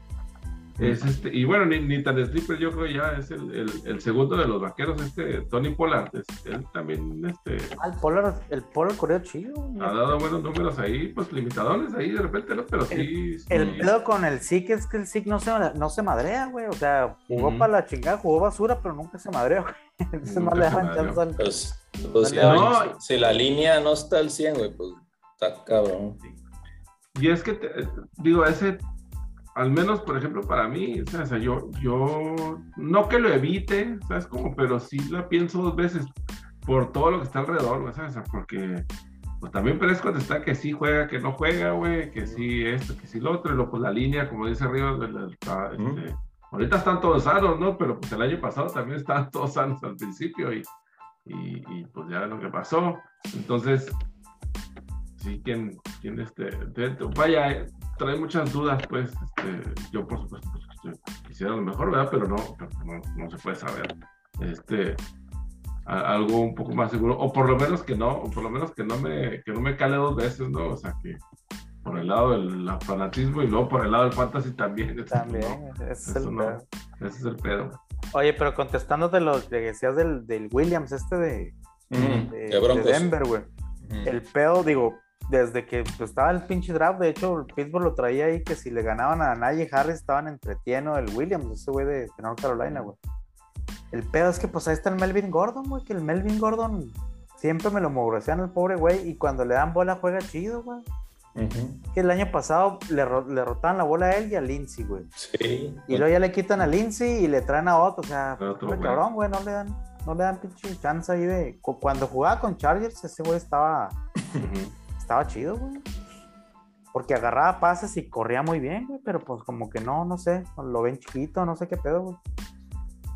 es este, y bueno, ni, ni tan sleeper, yo creo ya es el, el, el segundo de los vaqueros, este, Tony Pollard, es- él también, este, Ah, el Polar, el Polar corrió chido. güey. ha dado buenos números ahí, pues limitadones ahí de repente, ¿no? Pero sí, sí. El pedo con el SIC es que el SIC no se, no se madrea, güey. O sea, jugó para la chingada, jugó basura, pero nunca se madreó. Entonces no le se dejan madreó. chance al- Pues, pues, No. si la línea no está al 100, güey, pues está cabrón. Y es que, te- digo, ese, al menos, por ejemplo, para mí, o sea, yo, yo, no que lo evite, ¿sabes? Como, pero sí la pienso dos veces por todo lo que está alrededor, ¿sabes? Porque, pues también parece cuando está que sí juega, que no juega, güey, que sí esto, que sí lo otro, y luego, pues la línea, como dice Ujú. este, ahorita están todos sanos, ¿no? Pero pues el año pasado también estaban todos sanos al principio y, y, y, pues ya lo que pasó. Entonces, sí, quien, quien este, vaya, trae muchas dudas, pues, este, yo por supuesto pues, quisiera lo mejor, ¿verdad? Pero no, no, no se puede saber. Este, a- algo un poco más seguro, o por lo menos que no, o por lo menos que no me, que no me cale dos veces, ¿no? O sea, que por el lado del fanatismo y luego por el lado del fantasy también. entonces, También, no, ese es el no, pedo. ese es el pedo. Oye, pero contestándote lo que decías del, del Williams, este de, de, de de. Denver, güey. El pedo, digo, desde que pues, estaba el pinche draft, de hecho, el Pittsburgh lo traía ahí que si le ganaban a Najee Harris estaban entretieno el Williams, ese güey de, de North Carolina, güey. El pedo es que pues ahí está el Melvin Gordon, güey, que el Melvin Gordon siempre me lo mogrosean el pobre güey y cuando le dan bola juega chido, güey. Ujú. Que el año pasado le, le rotaban la bola a él y a Lindsey, güey. Sí. Y luego ya le quitan a Lindsey y le traen a otro, o sea, otro güey. cabrón, güey, no le dan, no le dan pinche chance ahí de. cu- Cuando jugaba con Chargers, ese güey estaba, estaba chido, güey. Porque agarraba pases y corría muy bien, güey, pero pues como que no, no sé, lo ven chiquito, no sé qué pedo, güey.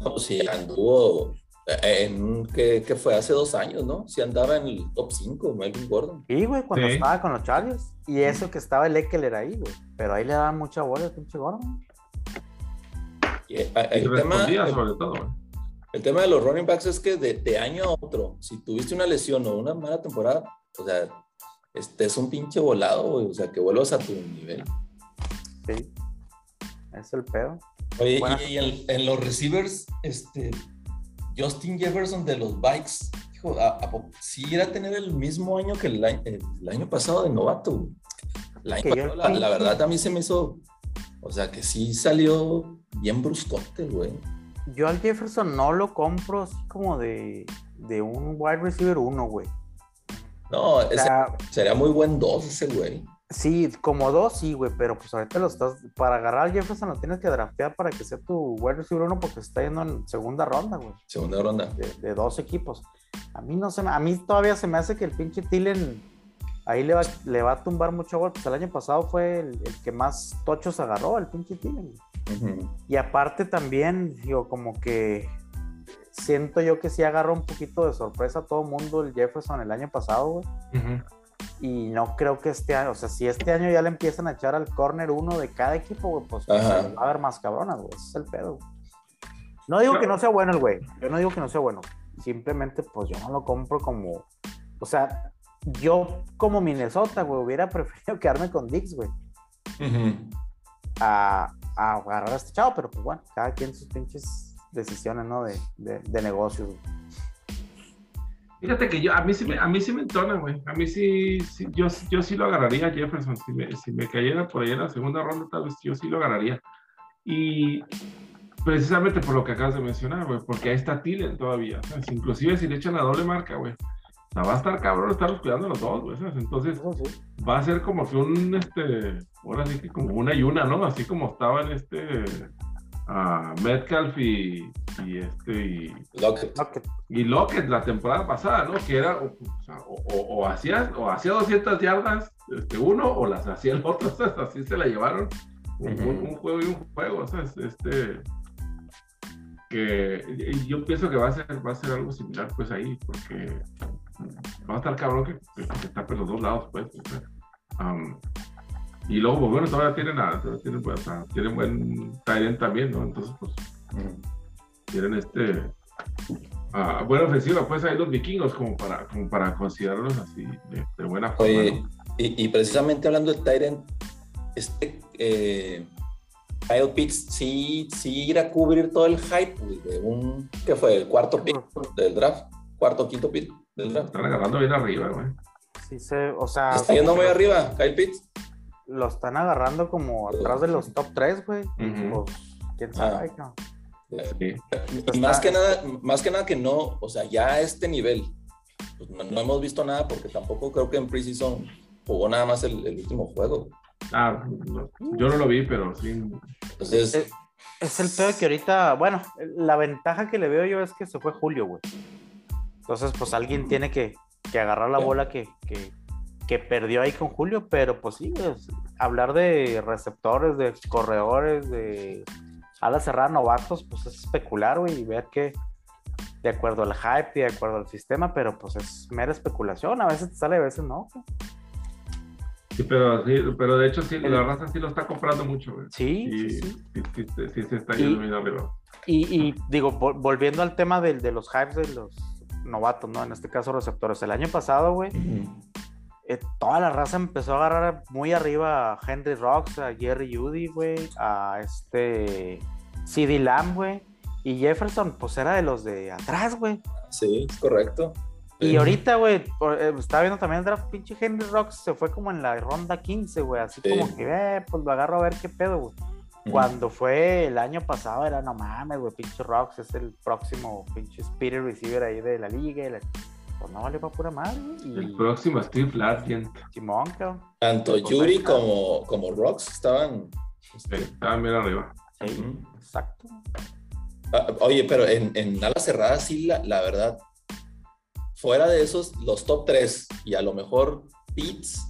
No, pues sí, anduvo eh, en un, que, que fue hace dos años, ¿no? Sí andaba en el top 5, Melvin Gordon. Sí, güey, cuando Sí. estaba con los Chargers. Y eso que estaba el Eckler ahí, güey. Pero ahí le daban mucha bola al pinche Gordon. Y, eh, Y el, tema, el, sobre todo, güey. el tema de los running backs es que de, de año a otro, si tuviste una lesión o una mala temporada, o sea, este es un pinche volado, güey, o sea, que vuelvas a tu nivel. Sí. Es el pedo. Oye, y, en, en los receivers, este, Justin Jefferson de los Bikes, hijo, ¿a, a sí era tener el mismo año que el año, el año pasado de novato? El año pasado, la, verdad, a mí se me hizo, o sea, que sí salió bien bruscote, güey. Yo al Jefferson no lo compro así como de, de un wide receiver uno, güey. No, O ese- sea, sería muy buen dos ese güey. Sí, como dos, sí, güey, pero pues ahorita lo estás. Para agarrar a Jefferson lo tienes que draftear para que sea tu wide receiver uno porque está yendo en segunda ronda, güey. Segunda ronda. De, de dos equipos. A mí no se me, a mí todavía se me hace que el pinche Tillen ahí le va, le va a tumbar mucho gol. Pues el año pasado fue el, el que más tochos agarró, el pinche Tillen. Ujú. Y aparte también, digo, como que siento yo que sí agarró un poquito de sorpresa a todo mundo el Jefferson el año pasado, güey. Ujú. Y no creo que este año, o sea, si este año ya le empiezan a echar al corner uno de cada equipo, güey, pues se va a ver más cabronas, güey. Ese es el pedo. güey. No digo que no sea bueno el güey. Yo no digo que no sea bueno. Simplemente, pues yo no lo compro como. O sea, yo como Minnesota, güey, hubiera preferido quedarme con Dix, güey, Ujú. a, a agarrar a este chavo, pero pues bueno, cada quien sus pinches decisiones, ¿no? De, de, de negocios. Fíjate que yo, a mí sí me, a mí sí me entona, güey. A mí sí, sí, yo, yo sí lo agarraría Jefferson. Si me, si me cayera por ahí en la segunda ronda, tal vez yo sí lo agarraría. Y precisamente por lo que acabas de mencionar, güey, porque ahí está Tillen todavía. ¿sabes? Inclusive si le echan la doble marca, güey. O sea, va a estar cabrón estarlos cuidando los dos, güey. ¿sabes? Entonces sí. va a ser como que un, este, ahora sí que como una y una, ¿no? Así como estaban este, a Metcalf y, y este, y, Lockett. Y Lockett la temporada pasada, ¿no? Que era, o, o sea, o, o- o hacía, o hacía 200 yardas este, uno o las hacía el otro, ¿sabes? así se la llevaron un, Ujú. un- un juego y un juego, ¿sabes? Este, que y yo pienso que va a ser, va a ser algo similar pues ahí, porque va a estar cabrón que, que, que tape los dos lados, pues. o sea, am, y luego, pues bueno, todavía tienen, a, todavía tienen, pues, o sea, tienen buen Tyrant también, ¿no? Entonces, pues, tienen este ah, buena ofensiva, pues ahí los vikingos como para, como para considerarlos así de, de buena forma. Oye, ¿no? y, y precisamente hablando de Tyrant, este eh, Kyle Pitts sí, sí irá a cubrir todo el hype de un, ¿qué fue? El cuarto pick del draft, cuarto, quinto pick del draft. Están agarrando bien arriba, güey. sí se, o sea, Está yendo muy arriba, Kyle Pitts. Lo están agarrando como atrás de los top 3, güey. Pues, quién sabe, Ah. Sí. Y más que nada, más que nada que no, o sea, ya a este nivel, pues no, no hemos visto nada porque tampoco creo que en preseason jugó nada más el, el último juego. Ah, no, yo no lo vi, pero sí. Entonces, Es el peor que ahorita, bueno, la ventaja que le veo yo es que se fue Julio, güey. Entonces, pues alguien tiene que, que agarrar la bola que, que, que perdió ahí con Julio, pero pues sí, es- hablar de receptores, de corredores, de alas cerradas novatos, pues es especular, güey, y ver que de acuerdo al hype y de acuerdo al sistema, pero pues es mera especulación, a veces te sale, a veces no. güey. Sí, pero, sí, pero de hecho sí, la raza sí lo está comprando mucho, güey. Sí, Sí, sí, sí, sí. sí, sí, sí se está Y- yendo arriba. Y, y, digo, vol- volviendo al tema del- de, los hypes de los novatos, ¿no? En este caso, receptores. El año pasado, güey, ujú. Eh, toda la raza empezó a agarrar muy arriba a Henry Rocks, a Jerry Judy, güey, a este CD Lamb, güey. Y Jefferson, pues era de los de atrás, güey. sí, es correcto. Y Sí. ahorita, güey, eh, estaba viendo también el draft, pinche Henry Rocks se fue como en la ronda 15, güey. Así Sí. como que, eh, pues lo agarro a ver qué pedo, güey. Cuando fue el año pasado era, no mames, güey, pinche Rocks es el próximo pinche spirit receiver ahí de la liga. y la- Pues no vale para pura madre. El próximo Steve Largent. Simón, cabrón. Tanto Pues Yuri como, como Rocks estaban. este, Estaban bien arriba. Sí, exacto. Ah, Oye, pero en, en alas cerradas, sí, la, la verdad, fuera de esos, los top 3 y a lo mejor Pitts,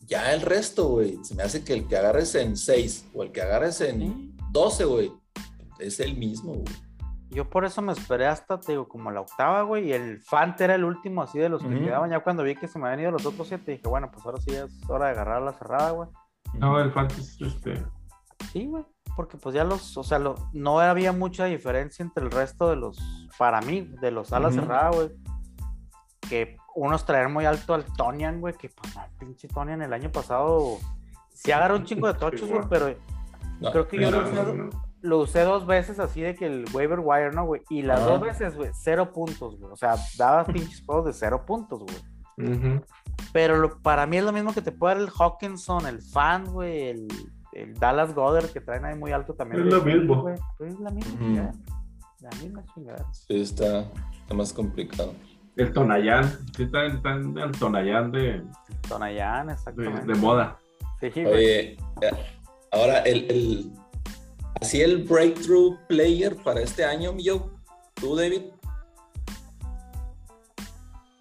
ya el resto, güey, se me hace que el que agarres en 6 o el que agarres en Sí. 12, güey, es el mismo, güey. Yo por eso me esperé hasta, te digo, como la octava, güey, y el Fant era el último así de los que Ujú. quedaban. Ya cuando vi que se me habían ido los otros siete, dije, bueno, pues ahora sí es hora de agarrar la cerrada, güey. No, el Fantasy, este. Sí, güey, porque pues ya los, o sea, lo- no había mucha diferencia entre el resto de los, para mí, de los alas Ujú. cerradas, güey. Que unos traer muy alto al Tonian, güey, que pues pinche Tonian el año pasado sí agarró un chingo de tochos, güey, pero No, creo que yo no, no, no. Lo usé dos veces así de que el waiver wire, ¿no, güey? Y las Ah. dos veces, güey, cero puntos, güey. O sea, dabas pinches juegos de cero puntos, güey. Pero lo- para mí es lo mismo que te puede dar el Hawkinson, el Fan, güey, el, el Dallas Goddard que traen ahí muy alto también. Es lo mismo. Es la misma chingada. La misma chingada. Sí, está, está más complicado. El Tonayán, sí, está, está en el Tonayán de, Tonayán, de, exactamente. de moda. Sí. Oye, eh, ahora el, el así el breakthrough player para este año, mi yo, tú, David.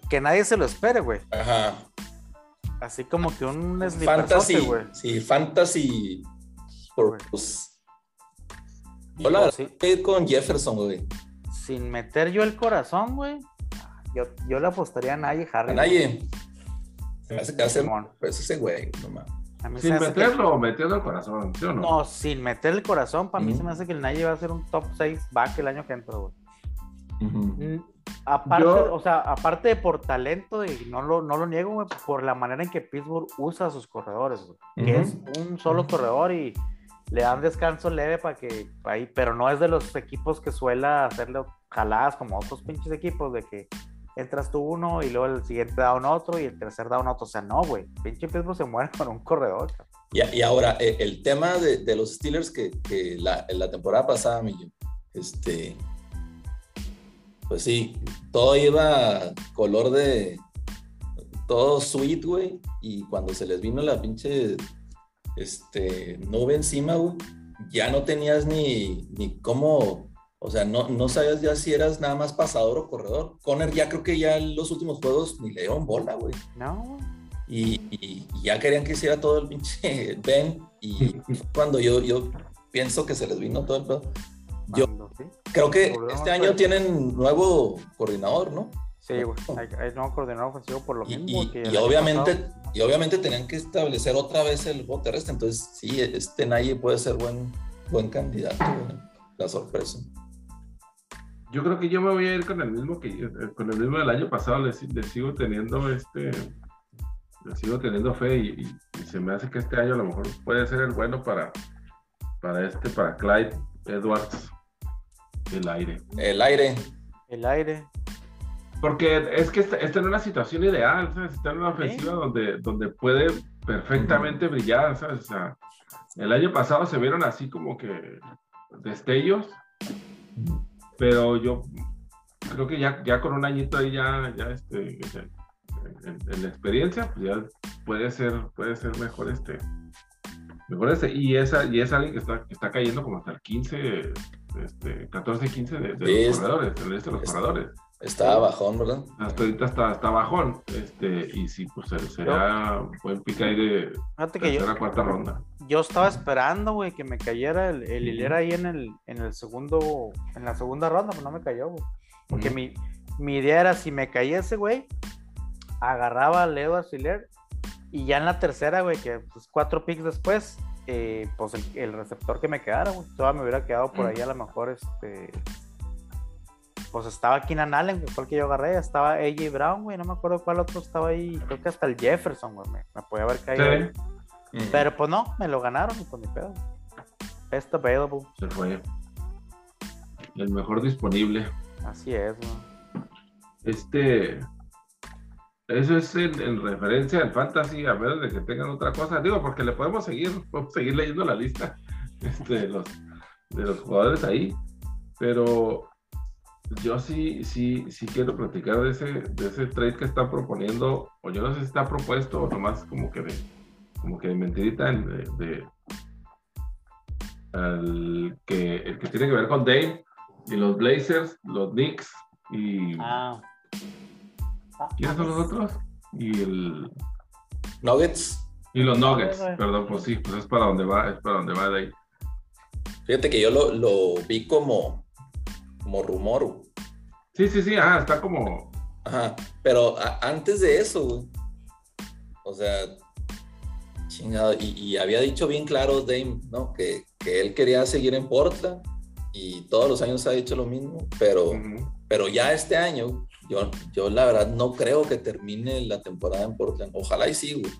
Que nadie se lo espere, güey. Ajá. Así como que un Fantasy, güey. sí, fantasy. Por, pues, yo la Sí. a con Jefferson, güey. Sin meter yo el corazón, güey. Yo, yo le apostaría a Naye A Harris. nadie. Se me hace que hace pues ese güey, no Sin que- meterlo o metiendo el corazón, ¿sí o no? No, sin meter el corazón, para mí se me hace que el Naye va a ser un top 6 back el año que entra, güey. Mm, Aparte, Yo- o sea, aparte de por talento, y no lo, no lo niego, güey, por la manera en que Pittsburgh usa a sus corredores, güey. Que es un solo corredor y le dan descanso leve para que ahí, pero no es de los equipos que suele hacerle jaladas como otros pinches equipos de que entras tú uno y luego el siguiente down otro y el tercer down otro. O sea, no, güey. Pinche Pittsburgh se muere con un corredor. Y, y ahora, eh, el tema de, de los Steelers que, que la, en la temporada pasada, Millo, este, pues sí, todo iba color de, todo sweet, güey, y cuando se les vino la pinche, este, nube encima, güey, ya no tenías ni, ni cómo, o sea, no, no sabías ya si eras nada más pasador o corredor. Conner ya creo que ya en los últimos juegos ni le dieron bola, güey. No. Y, y- y ya querían que hiciera todo el pinche Ben. Y cuando yo, yo pienso que se les vino todo el pedo. Yo sí. creo que este año tienen nuevo coordinador, ¿no? Sí, güey. Hay, nuevo coordinador ofensivo por lo mismo. y- que y obviamente, pasado. y obviamente tenían que establecer otra vez el juego terrestre. Entonces, sí, este Naye puede ser buen, buen candidato, güey. La sorpresa. Yo creo que yo me voy a ir con el mismo que eh, con el mismo del año pasado. Le, le sigo teniendo este, le sigo teniendo fe y, y- y se me hace que este año a lo mejor puede ser el bueno para, para este, para Clyde Edwards, el aire. El aire. El aire. Porque es que está, está en una situación ideal, ¿sabes? Está en una ofensiva donde, donde puede perfectamente brillar, ¿sabes? O sea, el año pasado se vieron así como que destellos, pero yo creo que ya, ya con un añito ahí ya, ya este, en, en la experiencia, pues ya puede ser, puede ser mejor este, mejor este, y esa, y es alguien que está, que está cayendo como hasta el 15, este, 14, 15 de, los es- corredores, en este de los es- corredores. Está bajón, ¿verdad? Hasta ahorita está, está bajón, este, y sí, pues ser- será buen pick ahí de tercera, cuarta ronda. yo estaba esperando, güey, que me cayera el, el hilera ahí en el, en el segundo, en la segunda ronda, pero no me cayó, güey. Porque mi, mi idea era, si me caía ese güey, agarraba a Leo Hiller y ya en la tercera, güey, que pues, cuatro picks después, eh, pues el, el receptor que me quedara, güey, todavía me hubiera quedado por Mm. ahí a lo mejor, este... Pues estaba Keenan Allen, que fue el que yo agarré, estaba AJ Brown, güey, no me acuerdo cuál otro estaba ahí, creo que hasta el Jefferson, güey, me, me podía haber caído. Pero pues no, me lo ganaron y pues ni pedo. Best available. se fue. El mejor disponible. Así es, güey. Este. Eso es en, en referencia al fantasy, a menos de que tengan otra cosa. Digo, porque le podemos seguir, podemos seguir leyendo la lista este, de, los, de los jugadores ahí. Pero yo sí, sí, sí quiero platicar de ese, de ese trade que están proponiendo. O yo no sé si está propuesto o nomás como que de, como que de mentirita en- de, de- al que, el que tiene que ver con Dave y los Blazers, los Knicks y Ah. Ah, ¿quiénes son los otros? Y el Nuggets. y los Nuggets, güey. perdón, pues sí, pues es para donde va, es para donde va Dave. Fíjate que yo lo, lo vi como, como rumor. güey. Sí, sí, sí, ah, está como Ajá. Pero a- antes de eso, güey. O sea, chingado. Y, y había dicho bien claro Dame, ¿no? Que, que él quería seguir en Portland y todos los años ha dicho lo mismo, pero, pero ya este año, yo, yo la verdad no creo que termine la temporada en Portland. Ojalá y sí, güey.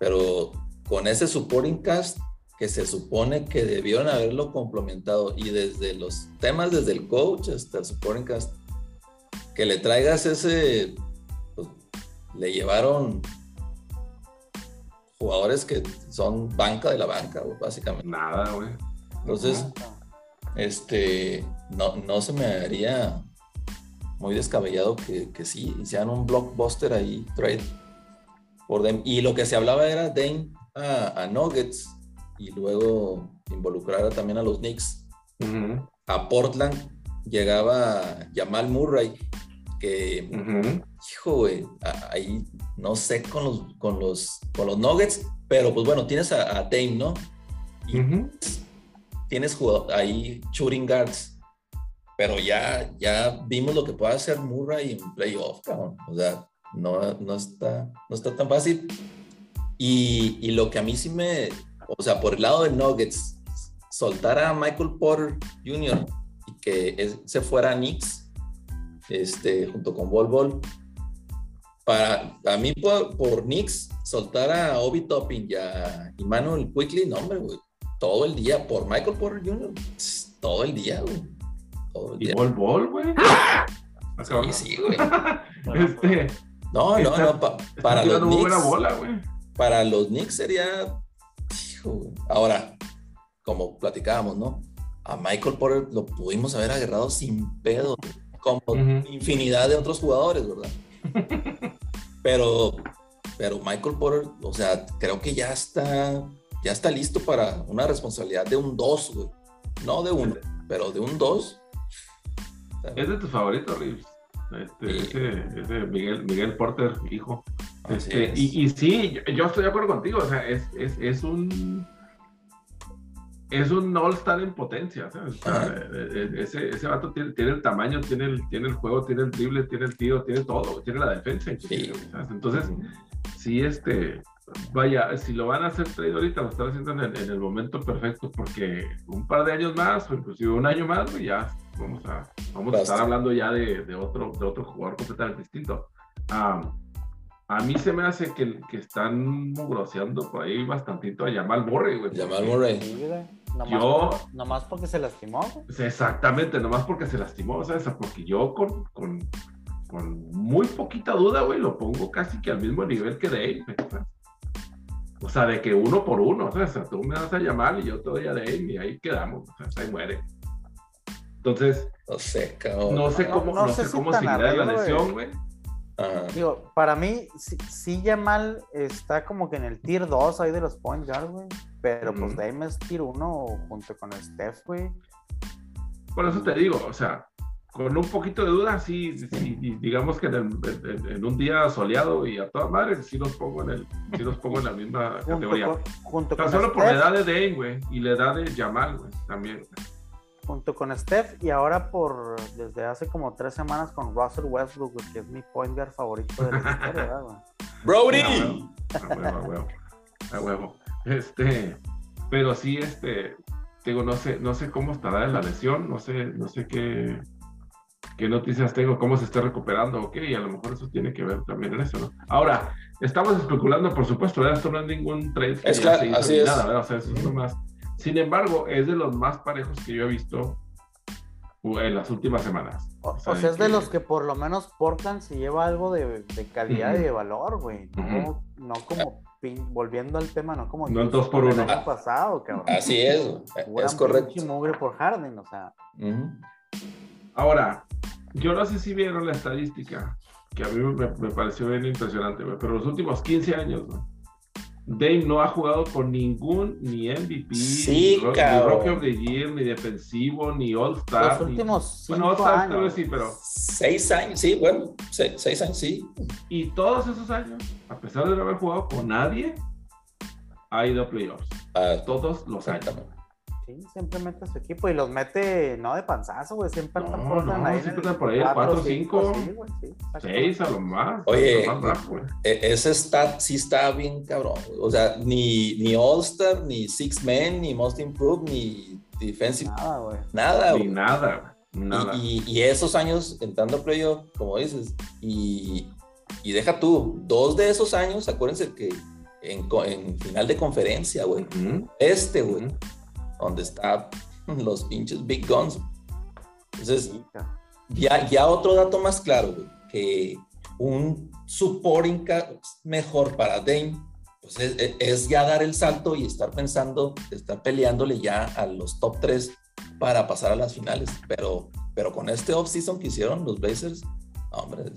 Pero con ese supporting cast que se supone que debieron haberlo complementado y desde los temas, desde el coach hasta el supporting que le traigas ese, pues, le llevaron jugadores que son banca de la banca, básicamente. nada, güey. Entonces, este, no, no se me haría muy descabellado que, que sí, hicieran un blockbuster ahí, trade por Dame. Y lo que se hablaba era Dame a, a Nuggets y luego involucrar también a los Knicks. A Portland llegaba Jamal Murray, que, hijo, güey, ahí no sé con los, con, los, con los Nuggets, pero pues bueno, tienes a, a Dame, ¿no? Y tienes ahí shooting guards, pero ya, ya vimos lo que puede hacer Murray en playoff, cabrón. O sea, no, no, está, no está tan fácil. Y, y lo que a mí sí me, o sea, por el lado de Nuggets, soltar a Michael Porter Jr. y que se fuera a Knicks, este, junto con Bol Bol. Para a mí, por, por Knicks, soltar a Obi Topping y a Emmanuel Quickly, no, hombre, güey. Todo el día, por Michael Porter Jr., todo el día, güey. ¿Y Bol Bol, güey? Sí, sí, güey. este, no, no, no, para los Knicks. Bola, güey. para los Knicks sería Ahora, como platicábamos, ¿no? A Michael Porter lo pudimos haber agarrado sin pedo, como infinidad de otros jugadores, ¿verdad? pero, pero Michael Porter, o sea, creo que ya está, ya está listo para una responsabilidad de un 2, güey. No de uno, pero de un 2. Es de tus favoritos, Reeves. Este, ese, Miguel, Miguel Porter, hijo. Este, y, y, sí, yo, estoy de acuerdo contigo, o sea, es, es, es un es un all-star en potencia, ¿sabes? Eh, eh, ese, ese vato tiene, tiene, el tamaño, tiene el, tiene el juego, tiene el drible, tiene el tiro, tiene todo, tiene la defensa. Entonces, sí, este, vaya, si lo van a hacer trade ahorita, lo están haciendo en el, en el, momento perfecto, porque un par de años más, o inclusive un año más, ya vamos a, vamos a estar hablando ya de, de, otro, de otro jugador completamente distinto. a mí se me hace que, que están mugroseando por ahí bastantito a Jamal Murray, güey. Jamal Murray. Nomás, yo, nomás porque se lastimó. Exactamente, nomás porque se lastimó, ¿sabes? Porque yo con, con, con muy poquita duda, güey, lo pongo casi que al mismo nivel que Dave. O sea, de que uno por uno, o sea, tú me vas a llamar y yo te doy a Dave y ahí quedamos, o sea, ahí muere. Entonces, no sé, cabrón. No sé cómo, no, sé, cómo seguirá la lesión, güey. Digo, para mí, sí, Yamal está como que en el tier 2 ahí de los point guard, güey. Pero pues Dame es tier 1 junto con Steph, güey. Por eso te digo, o sea, con un poquito de duda, sí, sí digamos que en, un día soleado y a todas madres, sí los pongo en, el, sí los pongo en la misma categoría. junto con solo por la edad de Dame, güey, y la edad de Yamal, güey, también junto con Steph y ahora por desde hace como tres semanas con Russell Westbrook, que es mi point guard favorito de la historia, güey. Brody. A huevo, a huevo, a huevo. Este, pero sí, este, digo, no sé, no sé cómo estará la lesión, no sé, no sé qué, qué noticias tengo, cómo se está recuperando, ok, y a lo mejor eso tiene que ver también en eso, ¿no? Ahora, estamos especulando, por supuesto, Esto no es ningún trade es claro, así es. nada, O sea, eso es más sin embargo, es de los más parejos que yo he visto en las últimas semanas. O, sea, es de los que por lo menos Portland se lleva algo de, calidad y de valor, güey. No, no como volviendo al tema, no como no dos por uno. El pasado, cabrón. Así es, es correcto. mugre por Harden, o sea. Ahora, yo no sé si vieron la estadística, que a mí me, me pareció bien impresionante, pero los últimos 15 años, ¿no? Dame no ha jugado con ningún ni MVP, ni, Rocky of the Year, ni defensivo, ni All Star. Los últimos Bueno, All Star sí, pero. Seis años, sí, bueno, seis, años, sí. Y todos esos años, a pesar de no haber jugado con nadie, ha ido a playoffs. Uh, todos los años. Sí, siempre mete a su equipo y los mete, no de panzazo, güey, siempre por, no, ahí siempre están por ahí, 4, 5, 6 a lo más. Oye, e, ese stat sí está bien cabrón, O sea, ni, ni All-Star, ni Six Men, ni Most Improved, ni Defensive. Nada, güey. Nada, Ni nada, nada. Y, y, esos años entrando a playoff, como dices, y, y deja tú, dos de esos años, acuérdense que en, en final de conferencia, güey. Este, güey donde están los pinches big guns. Entonces, ya, ya otro dato más claro, que un supporting mejor para Dane, pues es, ya dar el salto y estar pensando, estar peleándole ya a los top 3 para pasar a las finales. Pero pero con este off-season que hicieron los Blazers, hombre,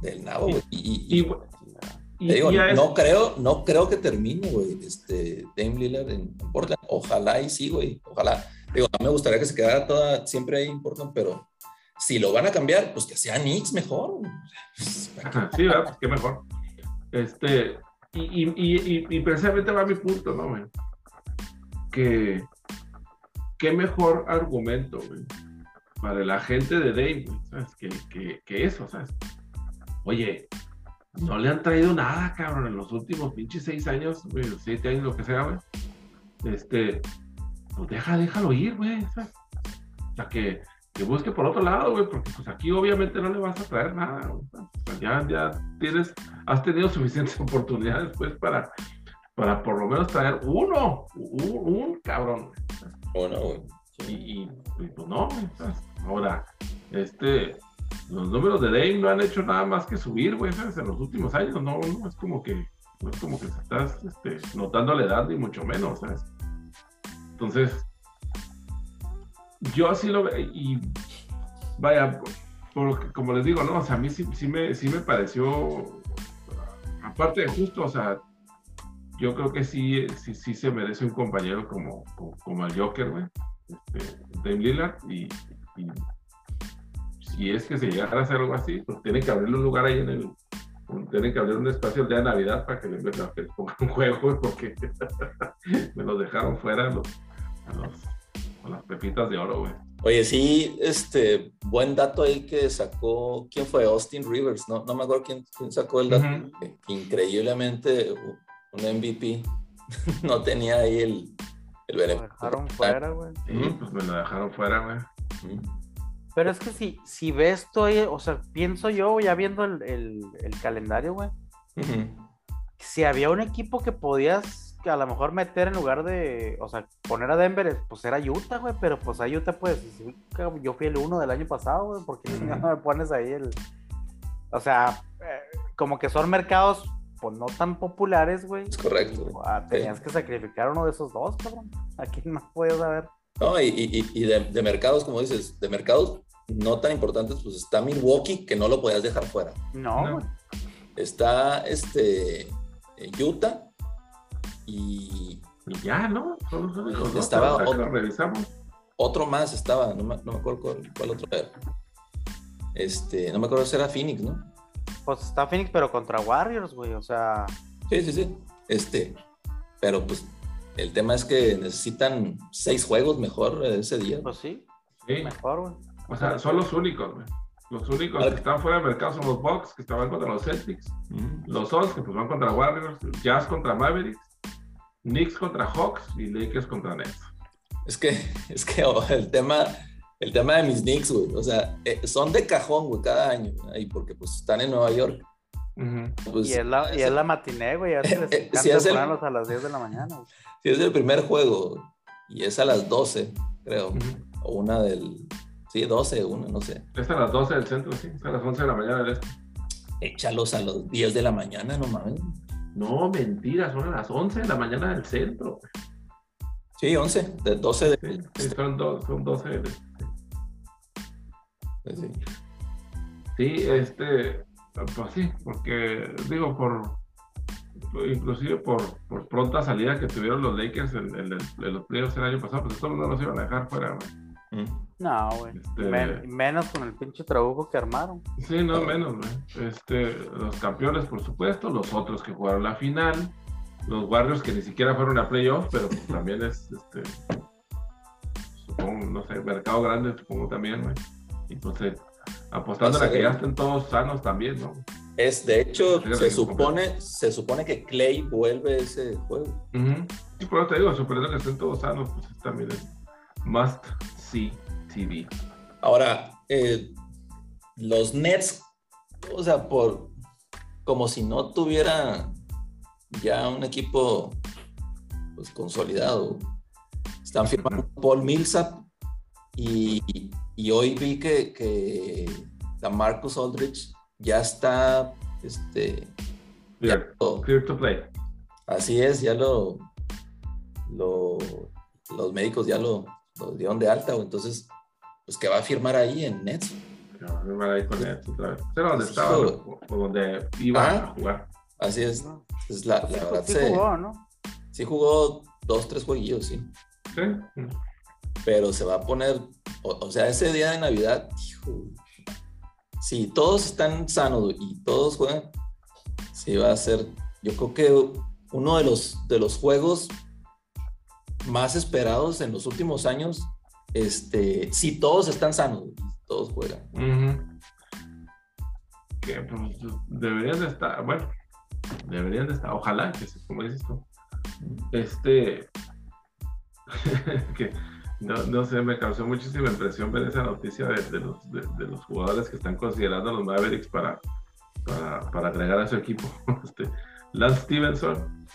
del nabo, güey. Y, y, y, digo, no, creo, no creo que termine, güey, este, Dame Lillard en, Portland. Ojalá y sí, güey, ojalá. Digo, a mí me gustaría que se quedara toda, siempre ahí en Portland, pero si lo van a cambiar, pues que sea Knicks mejor. sí, ¿verdad? Pues qué mejor. Este, y, y, y, precisamente va mi punto, ¿no, güey? Que qué mejor argumento, güey, para la gente de Dame, ¿sabes? Que, que, que eso, ¿sabes? Oye, no le han traído nada, cabrón, en los últimos pinches seis años, güey, siete años, lo que sea, güey. Este, pues deja, déjalo ir, güey. O sea, que, que busque por otro lado, güey, porque pues aquí obviamente no le vas a traer nada, O sea, ya, ya tienes, has tenido suficientes oportunidades, pues, para, para por lo menos traer uno, un, cabrón. Uno, güey. Y, pues no, ¿sabes? Ahora, este, los números de Dame no han hecho nada más que subir, güey, ¿sabes? En los últimos años, no, no es como que, es como que se estás este, notando la edad, ni mucho menos, ¿sabes? Entonces, yo así lo veo, y vaya, como les digo, ¿no? O sea, a mí sí, sí, me, sí me pareció, aparte de justo, o sea, yo creo que sí, sí, sí se merece un compañero como, como, el Joker, güey, este, Dame Lillard, y si es que se llegara a hacer algo así, pues tiene que abrirle un lugar ahí en el, tienen que abrir un espacio el día de Navidad para que le, pongan un juego, porque me los dejaron fuera los, los, las pepitas de oro, güey. Oye, sí, este, buen dato ahí que sacó, ¿quién fue? Austin Rivers, no, no me acuerdo quién, quién sacó el dato. Increíblemente, un MVP no tenía ahí el, el beneficio. Me lo dejaron fuera, güey. Sí, pues me lo dejaron fuera, güey. Pero es que si, si ves todo, o sea, pienso yo, ya viendo el, calendario, güey, si había un equipo que podías a lo mejor meter en lugar de, o sea, poner a Denver, pues era Utah, güey, pero pues a Utah, pues, yo fui el uno del año pasado, güey, porque no me pones ahí el, o sea, eh, como que son mercados, pues, no tan populares, güey. Es correcto. Ah, tenías que sacrificar uno de esos dos, cabrón. Aquí no puedes saber. No, y, y, y de, de, mercados, como dices, de mercados no tan importantes, pues está Milwaukee, que no lo podías dejar fuera. No. Está este Utah y. ya, ¿no? estaba otro, otro más, estaba, no me, acuerdo cuál, otro era. Este, no me acuerdo si era Phoenix, ¿no? Pues está Phoenix, pero contra Warriors, güey, o sea. Sí, sí, sí. Este, pero pues el tema es que necesitan seis juegos mejor ese día. Pues sí. sí. Mejor, güey. O sea, son los únicos, güey. Los únicos que están fuera del mercado son los Bucks, que estaban contra los Celtics. Los Suns, que pues van contra Warriors. Jazz contra Mavericks. Knicks contra Hawks y Lakers contra Nets. Es que, es que oh, el tema, el tema de mis Knicks, güey, o sea, eh, son de cajón, güey, cada año, ahí porque pues están en Nueva York. Pues, y, es la, y es la matiné, güey, ya se les si es el, a las 10 de la mañana. Si es el primer juego y es a las 12, creo, o una del, Sí, 12, 1, no sé. Es a las 12 del centro, sí. Es a las 11 de la mañana del este. Échalos a los 10 de la mañana, no mames. No, mentira, son a las 11 de la mañana del centro. Sí, 11, de 12 de... Sí, sí son, son 12 del este. Pues sí. Sí, este, pues sí, porque digo, por, inclusive por, por pronta salida que tuvieron los Lakers en, en, en los playoffs el año pasado, pues esto no los iban a dejar fuera, güey. No, güey. Este, menos con el pinche trabajo que armaron. Sí, no, menos, güey. Este, los campeones, por supuesto, los otros que jugaron la final, los Warriors que ni siquiera fueron a playoffs, pero pues también es, este, supongo, no sé, mercado grande, supongo también, güey. Entonces, apostando a que ya estén todos sanos también, ¿no? Es, de hecho, se supone, se supone que Clay vuelve ese juego. Sí, por eso te digo, suponiendo que estén todos sanos, pues también es must TV. Ahora, eh, los Nets, o sea, por como si no tuviera ya un equipo pues, consolidado. Están firmando Paul Millsap y, hoy vi que, que la Marcus Aldrich ya está este clear, to play. Así es, ya lo, lo los médicos ya lo, lo dieron de alta, o entonces pues que va a firmar ahí en Nets. Que va a firmar ahí con Nets otra vez. Pero donde estaba, o, donde iba a jugar. Así es. es la, Sí, la verdad, sí se- jugó, ¿no? sí jugó dos, tres jueguillos, sí. Sí. pero se va a poner, o, o sea, ese día de Navidad, hijo, si todos están sanos y todos juegan, sí va a ser, yo creo que uno de los, de los juegos más esperados en los últimos años, este, si todos están sanos todos juegan. Que pues, deberían de estar, bueno, deberían de estar, ojalá, que como dices tú, este, que no, no sé, me causó muchísima impresión ver esa noticia de, los, de los jugadores que están considerando a los Mavericks para, para, para agregar a su equipo. Este, Lance Stevenson,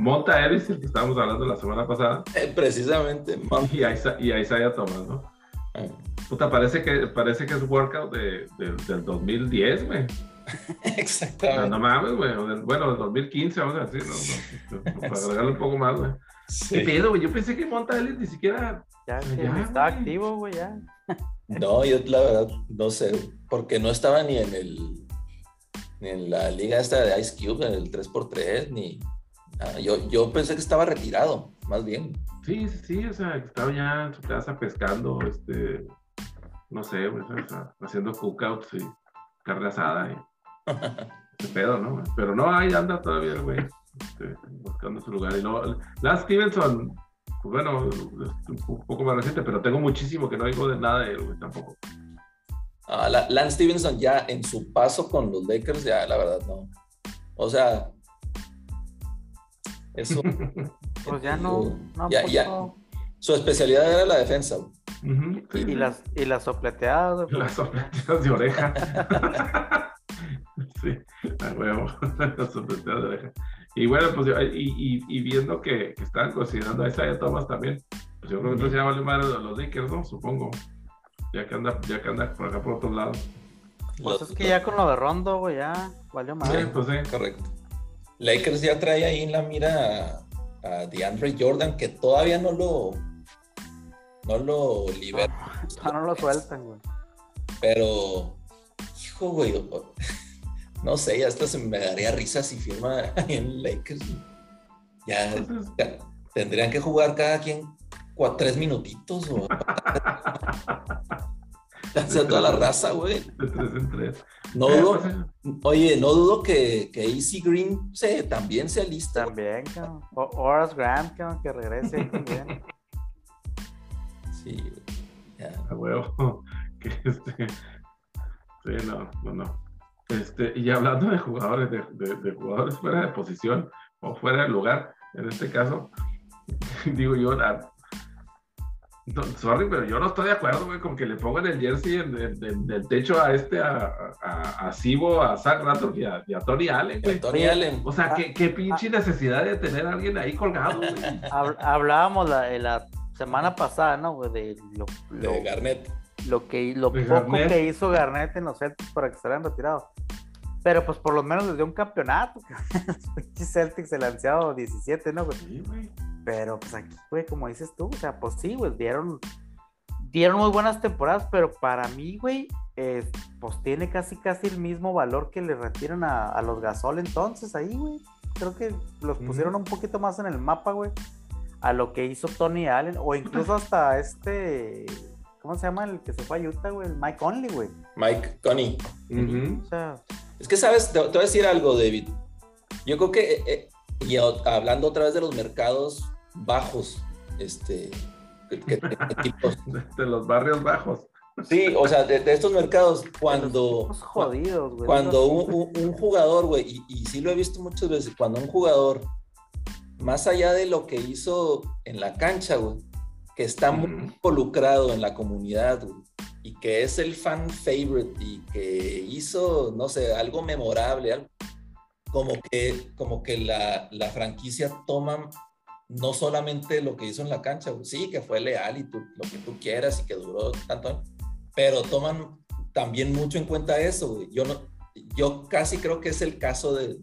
Monta Ellis, el que estábamos hablando la semana pasada, Eh, precisamente, man. y, Isa- y Isaiah Thomas, ¿no? Puta, parece que, parece que es workout de, de- del 2010, güey. No, Exactamente. no mames, güey. Bueno, del 2015, vamos a decir, ¿no? No, Para agregarle un poco más, güey. Sí. ¿Qué pedo, güey? Yo pensé que Monta Ellis ni siquiera. Ya, Ya, está activo, güey, ya. No, yo la verdad no sé, porque no estaba ni en el ni en la liga esta de Ice Cube, en el 3x3, ni nada. Yo, yo pensé que estaba retirado, más bien. Sí, sí, sí, o sea, estaba ya en su casa pescando, este. No sé, o sea, haciendo cookouts y carne asada y. Ese pedo, ¿no? Pero no, ahí anda todavía el güey, este, buscando su lugar. Y luego, Lance Stevenson, pues bueno, un poco más reciente, pero tengo muchísimo que no digo de nada de él, güey, tampoco. Ah, la- Lance Stevenson ya en su paso con los Lakers, ya la verdad no. O sea, eso, Pues ya no. no Ya- ya. aportó. su especialidad era la defensa. sí, Y sí. las, y las sopleteadas. Las sopleteadas de oreja. sí, a huevo. Las sopleteadas de oreja. Y bueno, pues y, y, y viendo que, que estaban considerando a Isaiah Thomas también, pues yo creo que entonces ya vale más los Lakers, ¿no? Supongo. Ya que anda, ya que anda por acá por otro lado. Pues Los- es que ya con lo de Rondo, güey, ya valió Sí, madre. pues sí. Correcto. Lakers ya trae ahí en la mira a, a DeAndre Jordan, que todavía no lo, no lo libera. Ya no lo sueltan, güey. Pero, hijo, güey, no sé, ya hasta se me daría risa si firma ahí en Lakers. Ya, tendrían que jugar cada quien tres minutitos o hacia toda la raza, güey. de tres en tres. No Eh, dudo, pues, oye, no dudo que, que AC Green se, también sea lista. También, cabrón. O- Horace Grant, cabrón, que regrese ahí también. Sí, ya. a huevo. Que este. Sí, no, no, no. Este, y hablando de jugadores, de, de- de jugadores fuera de posición o fuera de lugar, en este caso, digo yo, la- no, sorry, pero yo no estoy de acuerdo, güey, con que le pongan el jersey en, en- en- del techo a este, a, a, a Sibo, a Zach Rattle y a, y a Tony Allen, güey. Tony Allen. O sea, ¿qué, qué pinche necesidad de tener a alguien ahí colgado, güey. Hab- hablábamos la, la semana pasada, ¿no, güey? De lo, lo, de Garnett. lo que, lo De poco Garnett. que hizo Garnett en los Celtics para que se hayan retirado. Pero pues por lo menos les dio un campeonato. Celtics se lanzado 17, ¿no, güey? Sí, güey. Pero pues aquí, güey, como dices tú, o sea, pues sí, güey, dieron, dieron muy buenas temporadas, pero para mí, güey, es- pues tiene casi casi el mismo valor que le retiran a, a los Gasol entonces ahí, güey. Creo que los pusieron un poquito más en el mapa, güey, a lo que hizo Tony Allen, o incluso hasta este, ¿cómo se llama el que se fue a Utah, güey? El Mike Conley, güey. Mike Coney. Ujú. O sea, Es que, ¿sabes? Te, te voy a decir algo, David. Yo creo que, eh, eh, y hablando otra vez de los mercados bajos, este, que, que- equipos- De, de los barrios bajos. sí, o sea, de, de estos mercados, cuando, los jodidos, güey. cuando un, un- un jugador, güey, y, y sí lo he visto muchas veces, cuando un jugador, más allá de lo que hizo en la cancha, güey, que está muy involucrado en la comunidad, güey, y que es el fan favorite y que hizo, no sé, algo memorable, algo- como que, como que la, la franquicia toma no solamente lo que hizo en la cancha, sí, que fue leal y tú- lo que tú quieras y que duró tanto, pero toman también mucho en cuenta eso. Yo, no, yo casi creo que es el caso de,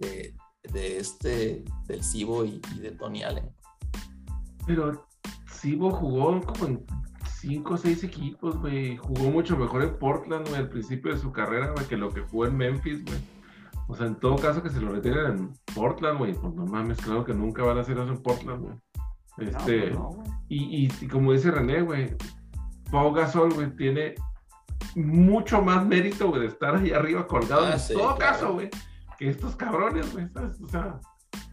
de, este, del Cibo y, de Tony Allen. Pero Sibo jugó como en cinco o seis equipos, güey. Jugó mucho mejor en Portland, al principio de su carrera, que lo que jugó en Memphis, güey. O sea, en todo caso que se lo retiren en Portland, güey, pues no mames, claro que nunca van a hacer eso en Portland, güey. Este, pues no, y, y- y como dice René, güey, Pau Gasol, güey, tiene mucho más mérito, güey, de estar ahí arriba colgado Ah, en sí, todo claro. caso, güey, que estos cabrones, güey, ¿sabes? O sea,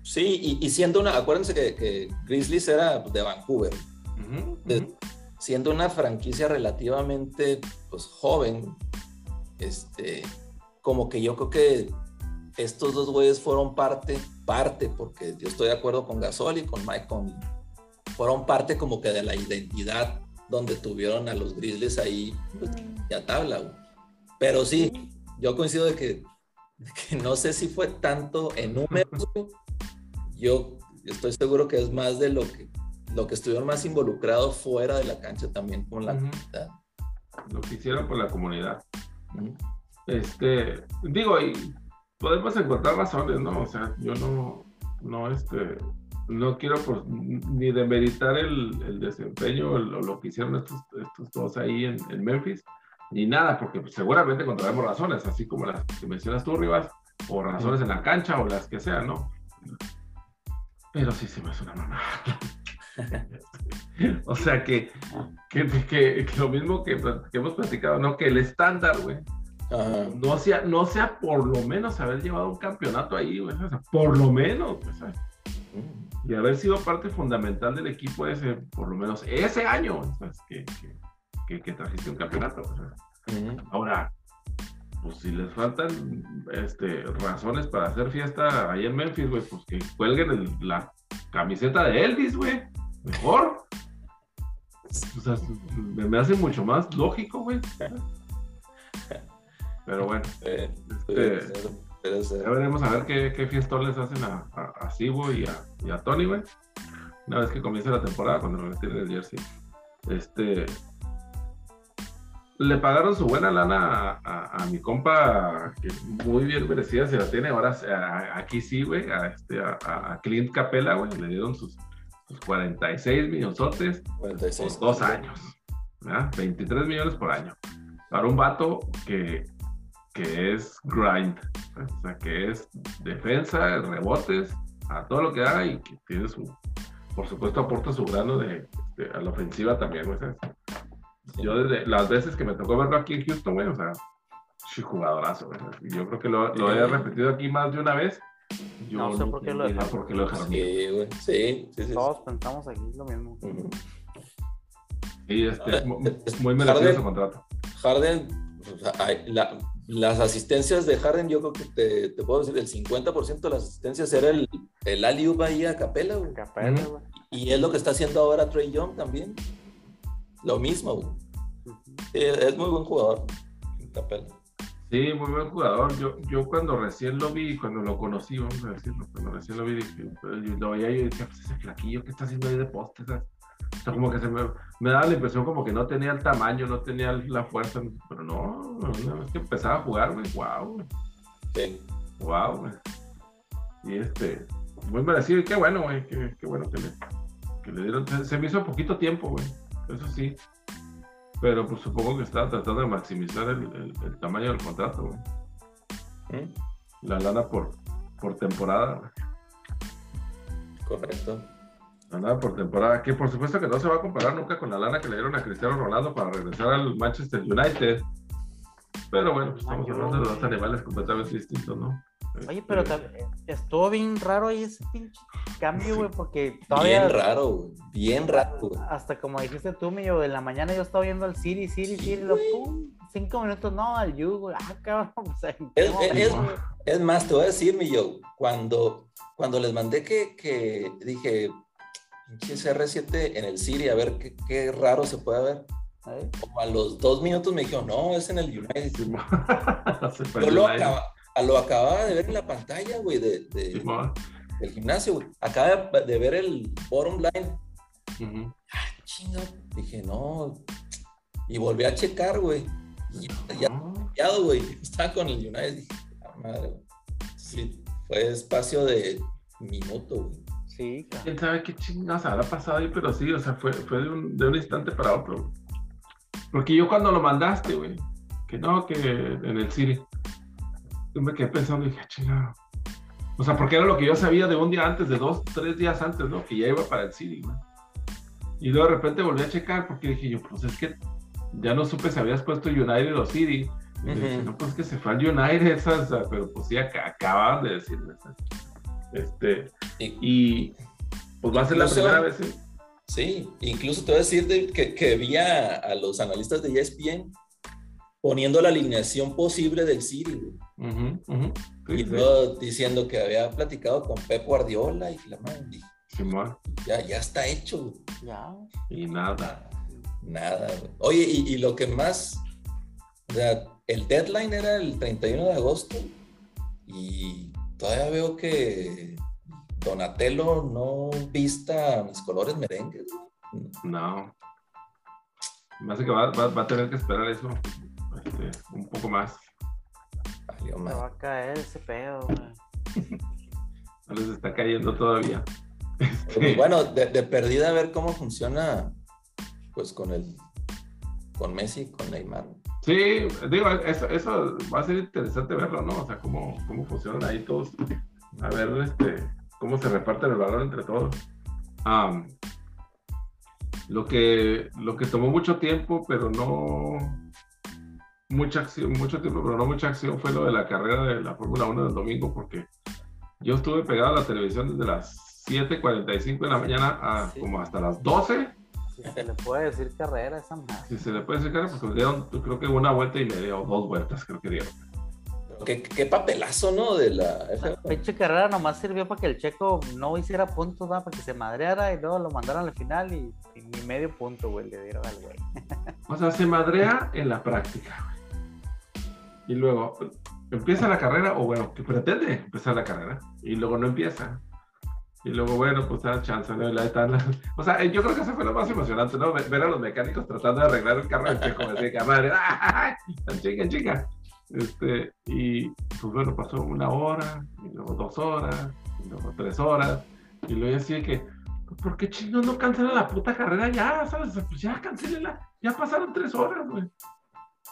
Sí, y, y siendo una, acuérdense que, que Grizzlies era de Vancouver, De- ujú. siendo una franquicia relativamente pues, joven, este, como que yo creo que estos dos güeyes fueron parte, parte, porque yo estoy de acuerdo con Gasol y con Mike Conley, fueron parte como que de la identidad donde tuvieron a los Grizzlies ahí pues, y a tabla. güey. Pero sí, yo coincido de que, de que no sé si fue tanto en números, güey. yo estoy seguro que es más de lo que lo que estuvieron más involucrados fuera de la cancha también con la comunidad. lo que hicieron por la comunidad. Este, digo, y podemos encontrar razones, ¿no? O sea, yo no, no, este, no quiero pues, ni demeritar el, el desempeño o lo, que hicieron estos, estos dos ahí en, Memphis, ni nada, porque pues, seguramente encontraremos razones, así como las que mencionas tú, Rivas, o razones en la cancha o las que sean, ¿no? Pero sí se me hace una mamá. o sea que, que, que- lo mismo que hemos platicado, ¿no? Que el estándar, güey, Ajá. no sea, no sea por lo menos haber llevado un campeonato ahí, güey, o sea, por lo menos, güey, ¿sabes? Mm. y haber sido parte fundamental del equipo ese, por lo menos ese año, ¿sabes? Que, que, que, que trajiste un campeonato. Ujú. Ahora, pues si les faltan este, razones para hacer fiesta ahí en Memphis, güey, pues que cuelguen el- la camiseta de Elvis, güey, mejor. O sea, me, me hace mucho más lógico, güey. Pero bueno. Eh, Este, ser, ser. Ya veremos a ver qué, qué fiestón les hacen a, a, a Sibo y a, y a Tony, güey. Una vez que comience la temporada, cuando lo retiren el jersey. Este. Le pagaron su buena lana a, a- a mi compa, que muy bien merecida se la tiene. Ahora a- aquí sí, güey, a, este, a, Clint Capela, güey. Le dieron sus, sus 46 millonzotes 46. por dos años. ¿verdad? 23 millones por año. Para un vato que, que es grind. O sea, que es defensa, rebotes, a todo lo que haga y que tiene su, por supuesto, aporta su grano de, de- a la ofensiva también, güey. ¿sabes? Yo desde las veces que me tocó verlo aquí en Houston, güey, o sea, jugadorazo, güey. Yo creo que lo, lo he repetido aquí más de una vez. Yo No sé por qué lo dejaron. por qué lo dejaron ir. Sí, güey. Sí, sí, sí. Todos pensamos aquí lo mismo. Ujú. Y este, Ah, muy merecido Harden- su contrato. Harden, o sea, hay- la- las asistencias de Harden, yo creo que te, te puedo decir, el 50% de las asistencias era el, el alley-oop ahí a Capela, güey. Capela, güey. Y es lo que está haciendo ahora Trey Young también. Lo mismo, güey. Sí, es muy buen jugador, Capela. Sí, muy buen jugador. Yo, yo cuando recién lo vi, cuando lo conocí, vamos a decirlo, cuando recién lo vi, dije, pues, yo lo veía y yo decía, pues ese flaquillo, ¿qué está haciendo ahí de poste? ¿sabes? O sea, como que se me, me daba la impresión como que no tenía el tamaño, no tenía la fuerza, pero no, una vez que empezaba a jugar, güey, wow, güey, Sí. wow, güey. Y este, muy merecido, y qué bueno, güey, qué, qué bueno que le, que le dieron, se, se me hizo poquito tiempo, güey, eso sí. Pero pues supongo que estaba tratando de maximizar el, el- el tamaño del contrato, güey ¿Mm? la lana por, por temporada. güey. Correcto. Por temporada, que por supuesto que no se va a comparar nunca con la lana que le dieron a Cristiano Ronaldo para regresar al Manchester United. Pero bueno, pues estamos hablando de dos animales completamente distintos, ¿no? Oye, pero también estuvo bien raro ahí ese pinche cambio, güey, porque todavía. Bien raro, güey. Bien raro, güey. Hasta como dijiste tú, mío, en la mañana yo estaba viendo al City, City, City, lo, pum, cinco minutos, no, al You, güey, ah, cabrón, o sea, ¿en qué Es, momento? es- es más, te voy a decir, mi yo, cuando, cuando les mandé que, que dije, CR7 en el City, a ver qué, qué raro se puede ver. ¿Eh? Como a los dos minutos me dijeron, no, es en el United. Yo lo, acaba- a- lo acababa de ver en la pantalla, güey, de, de- del gimnasio, güey. Acaba de, ver el bottom line. Ujú. Chinga. Dije, no. Y volví a checar, güey. Y ya, ya cambiado, güey. Estaba con el United. Dije, la madre, güey. Sí, fue espacio de minuto, güey. Sí, cabrón. ¿Quién sabe qué chingados habrá pasado ahí? Pero sí, o sea, fue, fue de, un, de un instante para otro. Porque yo cuando lo mandaste, güey, que no, que en el City, yo me quedé pensando y dije, "Ah, chingado. O sea, porque era lo que yo sabía de un día antes, de dos, tres días antes, ¿no? Que ya iba para el City, güey. Y luego de repente volví a checar porque dije yo, pues es que ya no supe si habías puesto United o City. Y dije, no, pues que se fue al United, esas, o sea, pero pues sí, ac- acababan de decirme. ¿sabes? Este, Y- y pues va a ser la primera vez, ¿sí? Sí, incluso te voy a decir de- que, que vi a, a los analistas de ESPN poniendo la alineación posible del City. Sí, y sí. luego diciendo que había platicado con Pep Guardiola y la madre, ya, ya está hecho. güey. Ya. Y nada. Nada. güey. Oye, y, y lo que más, o sea, el deadline era el 31 de agosto y todavía veo que Donatello no vista mis colores merengues. No. Me hace que va, va- va a tener que esperar eso este, un poco más. Valió madre. va a caer ese pedo. No les está cayendo todavía. Pues bueno, de, de perdida a ver cómo funciona, pues con el, con Messi con Neymar. Sí, digo, eso, eso va a ser interesante verlo, ¿no? O sea, cómo, cómo funcionan ahí todos. A ver, este, cómo se reparten el valor entre todos. Am, lo que, lo que tomó mucho tiempo, pero no mucha acción, mucho tiempo, pero no mucha acción fue lo de la carrera de la Fórmula 1 del domingo, porque yo estuve pegado a la televisión desde las 7:45 de la mañana a Sí. como hasta las 12 Si se le puede decir carrera esa madre. si se le puede decir cara, porque dieron, creo que una vuelta y media o dos vueltas, creo que dieron. Qué, qué papelazo, ¿no? De la La F1. pinche carrera nomás sirvió para que el checo no hiciera puntos, ¿va? para que se madreara y luego lo mandaran al final y, y ni medio punto, güey, le dieron al güey. O sea, se madrea en la práctica, güey. Y luego empieza la carrera, o bueno, que pretende empezar la carrera, y luego no empieza. Y luego, bueno, pues da chance, ¿no? O sea, yo creo que eso fue lo más emocionante, ¿no? Ver a los mecánicos tratando de arreglar el carro del checo, así que madre, ¡ay! chica, chica. Este, y pues bueno, pasó una hora, y luego dos horas, y luego tres horas, y luego así de que, pues, ¿por qué chingos no cancela la puta carrera ya? ¿Sabes? Pues ya cancélela, ya pasaron tres horas, güey.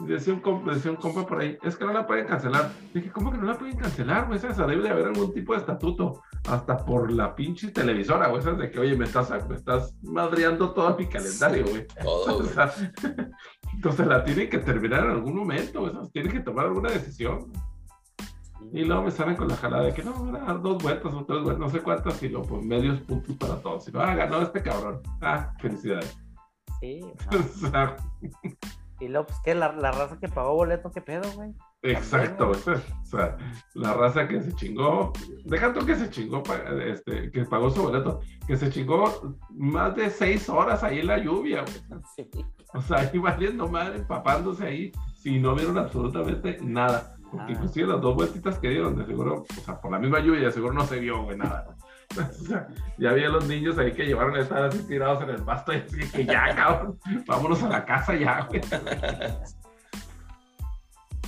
Y decía un, compa, decía un compa por ahí, es que no la pueden cancelar. Dije, ¿cómo que no la pueden cancelar, güey? O sea, debe de haber algún tipo de estatuto, hasta por la pinche televisora, güey, ¿sabes? De que, oye, me estás, me estás madreando todo mi calendario, güey. Todo, O güey. sea, entonces la tienen que terminar en algún momento, güey. Tienen que tomar alguna decisión. Y luego me salen con la jalada de que no, van a dar dos vueltas o tres vueltas, no sé cuántas, y luego pues medios puntos para todos. Y lo, ah, ganó este cabrón. Ah, felicidades. Sí, sea, Y luego, pues, ¿qué? La, la raza que pagó boleto, ¿qué pedo, güey? Exacto, o sea, la raza que se chingó, deja tú que se chingó, este, que pagó su boleto, que se chingó más de seis horas ahí en la lluvia, güey. Sí. O sea, ahí valiendo madre, empapándose ahí, si no vieron absolutamente nada. Porque Ah. inclusive las dos vueltitas que dieron, de seguro, o sea, por la misma lluvia, de seguro no se vio, güey, nada. Ya había los niños ahí que llevaron a estar así tirados en el pasto y así que ya, cabrón, vámonos a la casa ya, güey.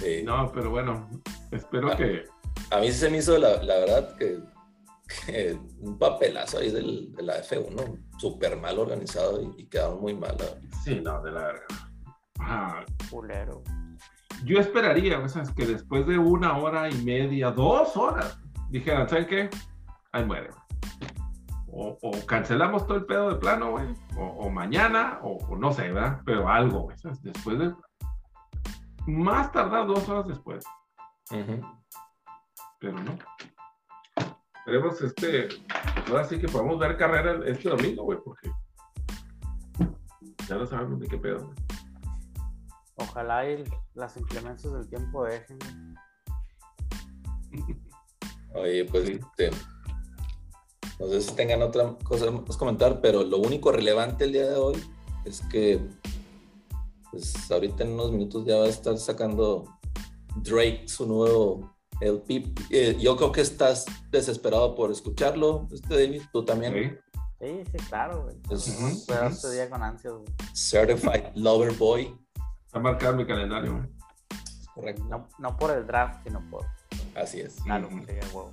Sí. No, pero bueno, espero que, A mí sí se me hizo, la, la verdad, que, que un papelazo ahí del, de la F1, súper mal organizado y, y quedaron muy mal. sí, no, de la verga. Ah, Culero. yo esperaría, o sea, es que después de una hora y media, dos horas, dijeran, ¿saben qué? Ahí muere. O, o cancelamos todo el pedo de plano, güey. O, o mañana, o, o no sé, ¿verdad? Pero algo, güey. ¿sabes? Después de. Más tardar dos horas después. Pero no. Esperemos este. Ahora sí que podamos ver carrera este domingo, güey, porque. Ya no sabemos ni qué pedo. güey. Ojalá y las implementos del tiempo dejen. Oye, pues, Sí. este, no sé si tengan otra cosa más comentar, pero lo único relevante el día de hoy es que, pues, ahorita en unos minutos ya va a estar sacando Drake su nuevo LP. Eh, yo creo que estás desesperado por escucharlo, este David, tú también. Sí. Sí, sí, claro, güey. Es- Ujú. Espero este día con ansias, güey. Certified Lover Boy. Está marcado en mi calendario, güey. Correcto. No, no por el draft, sino por Así es. la Ujú. lotería, huevo.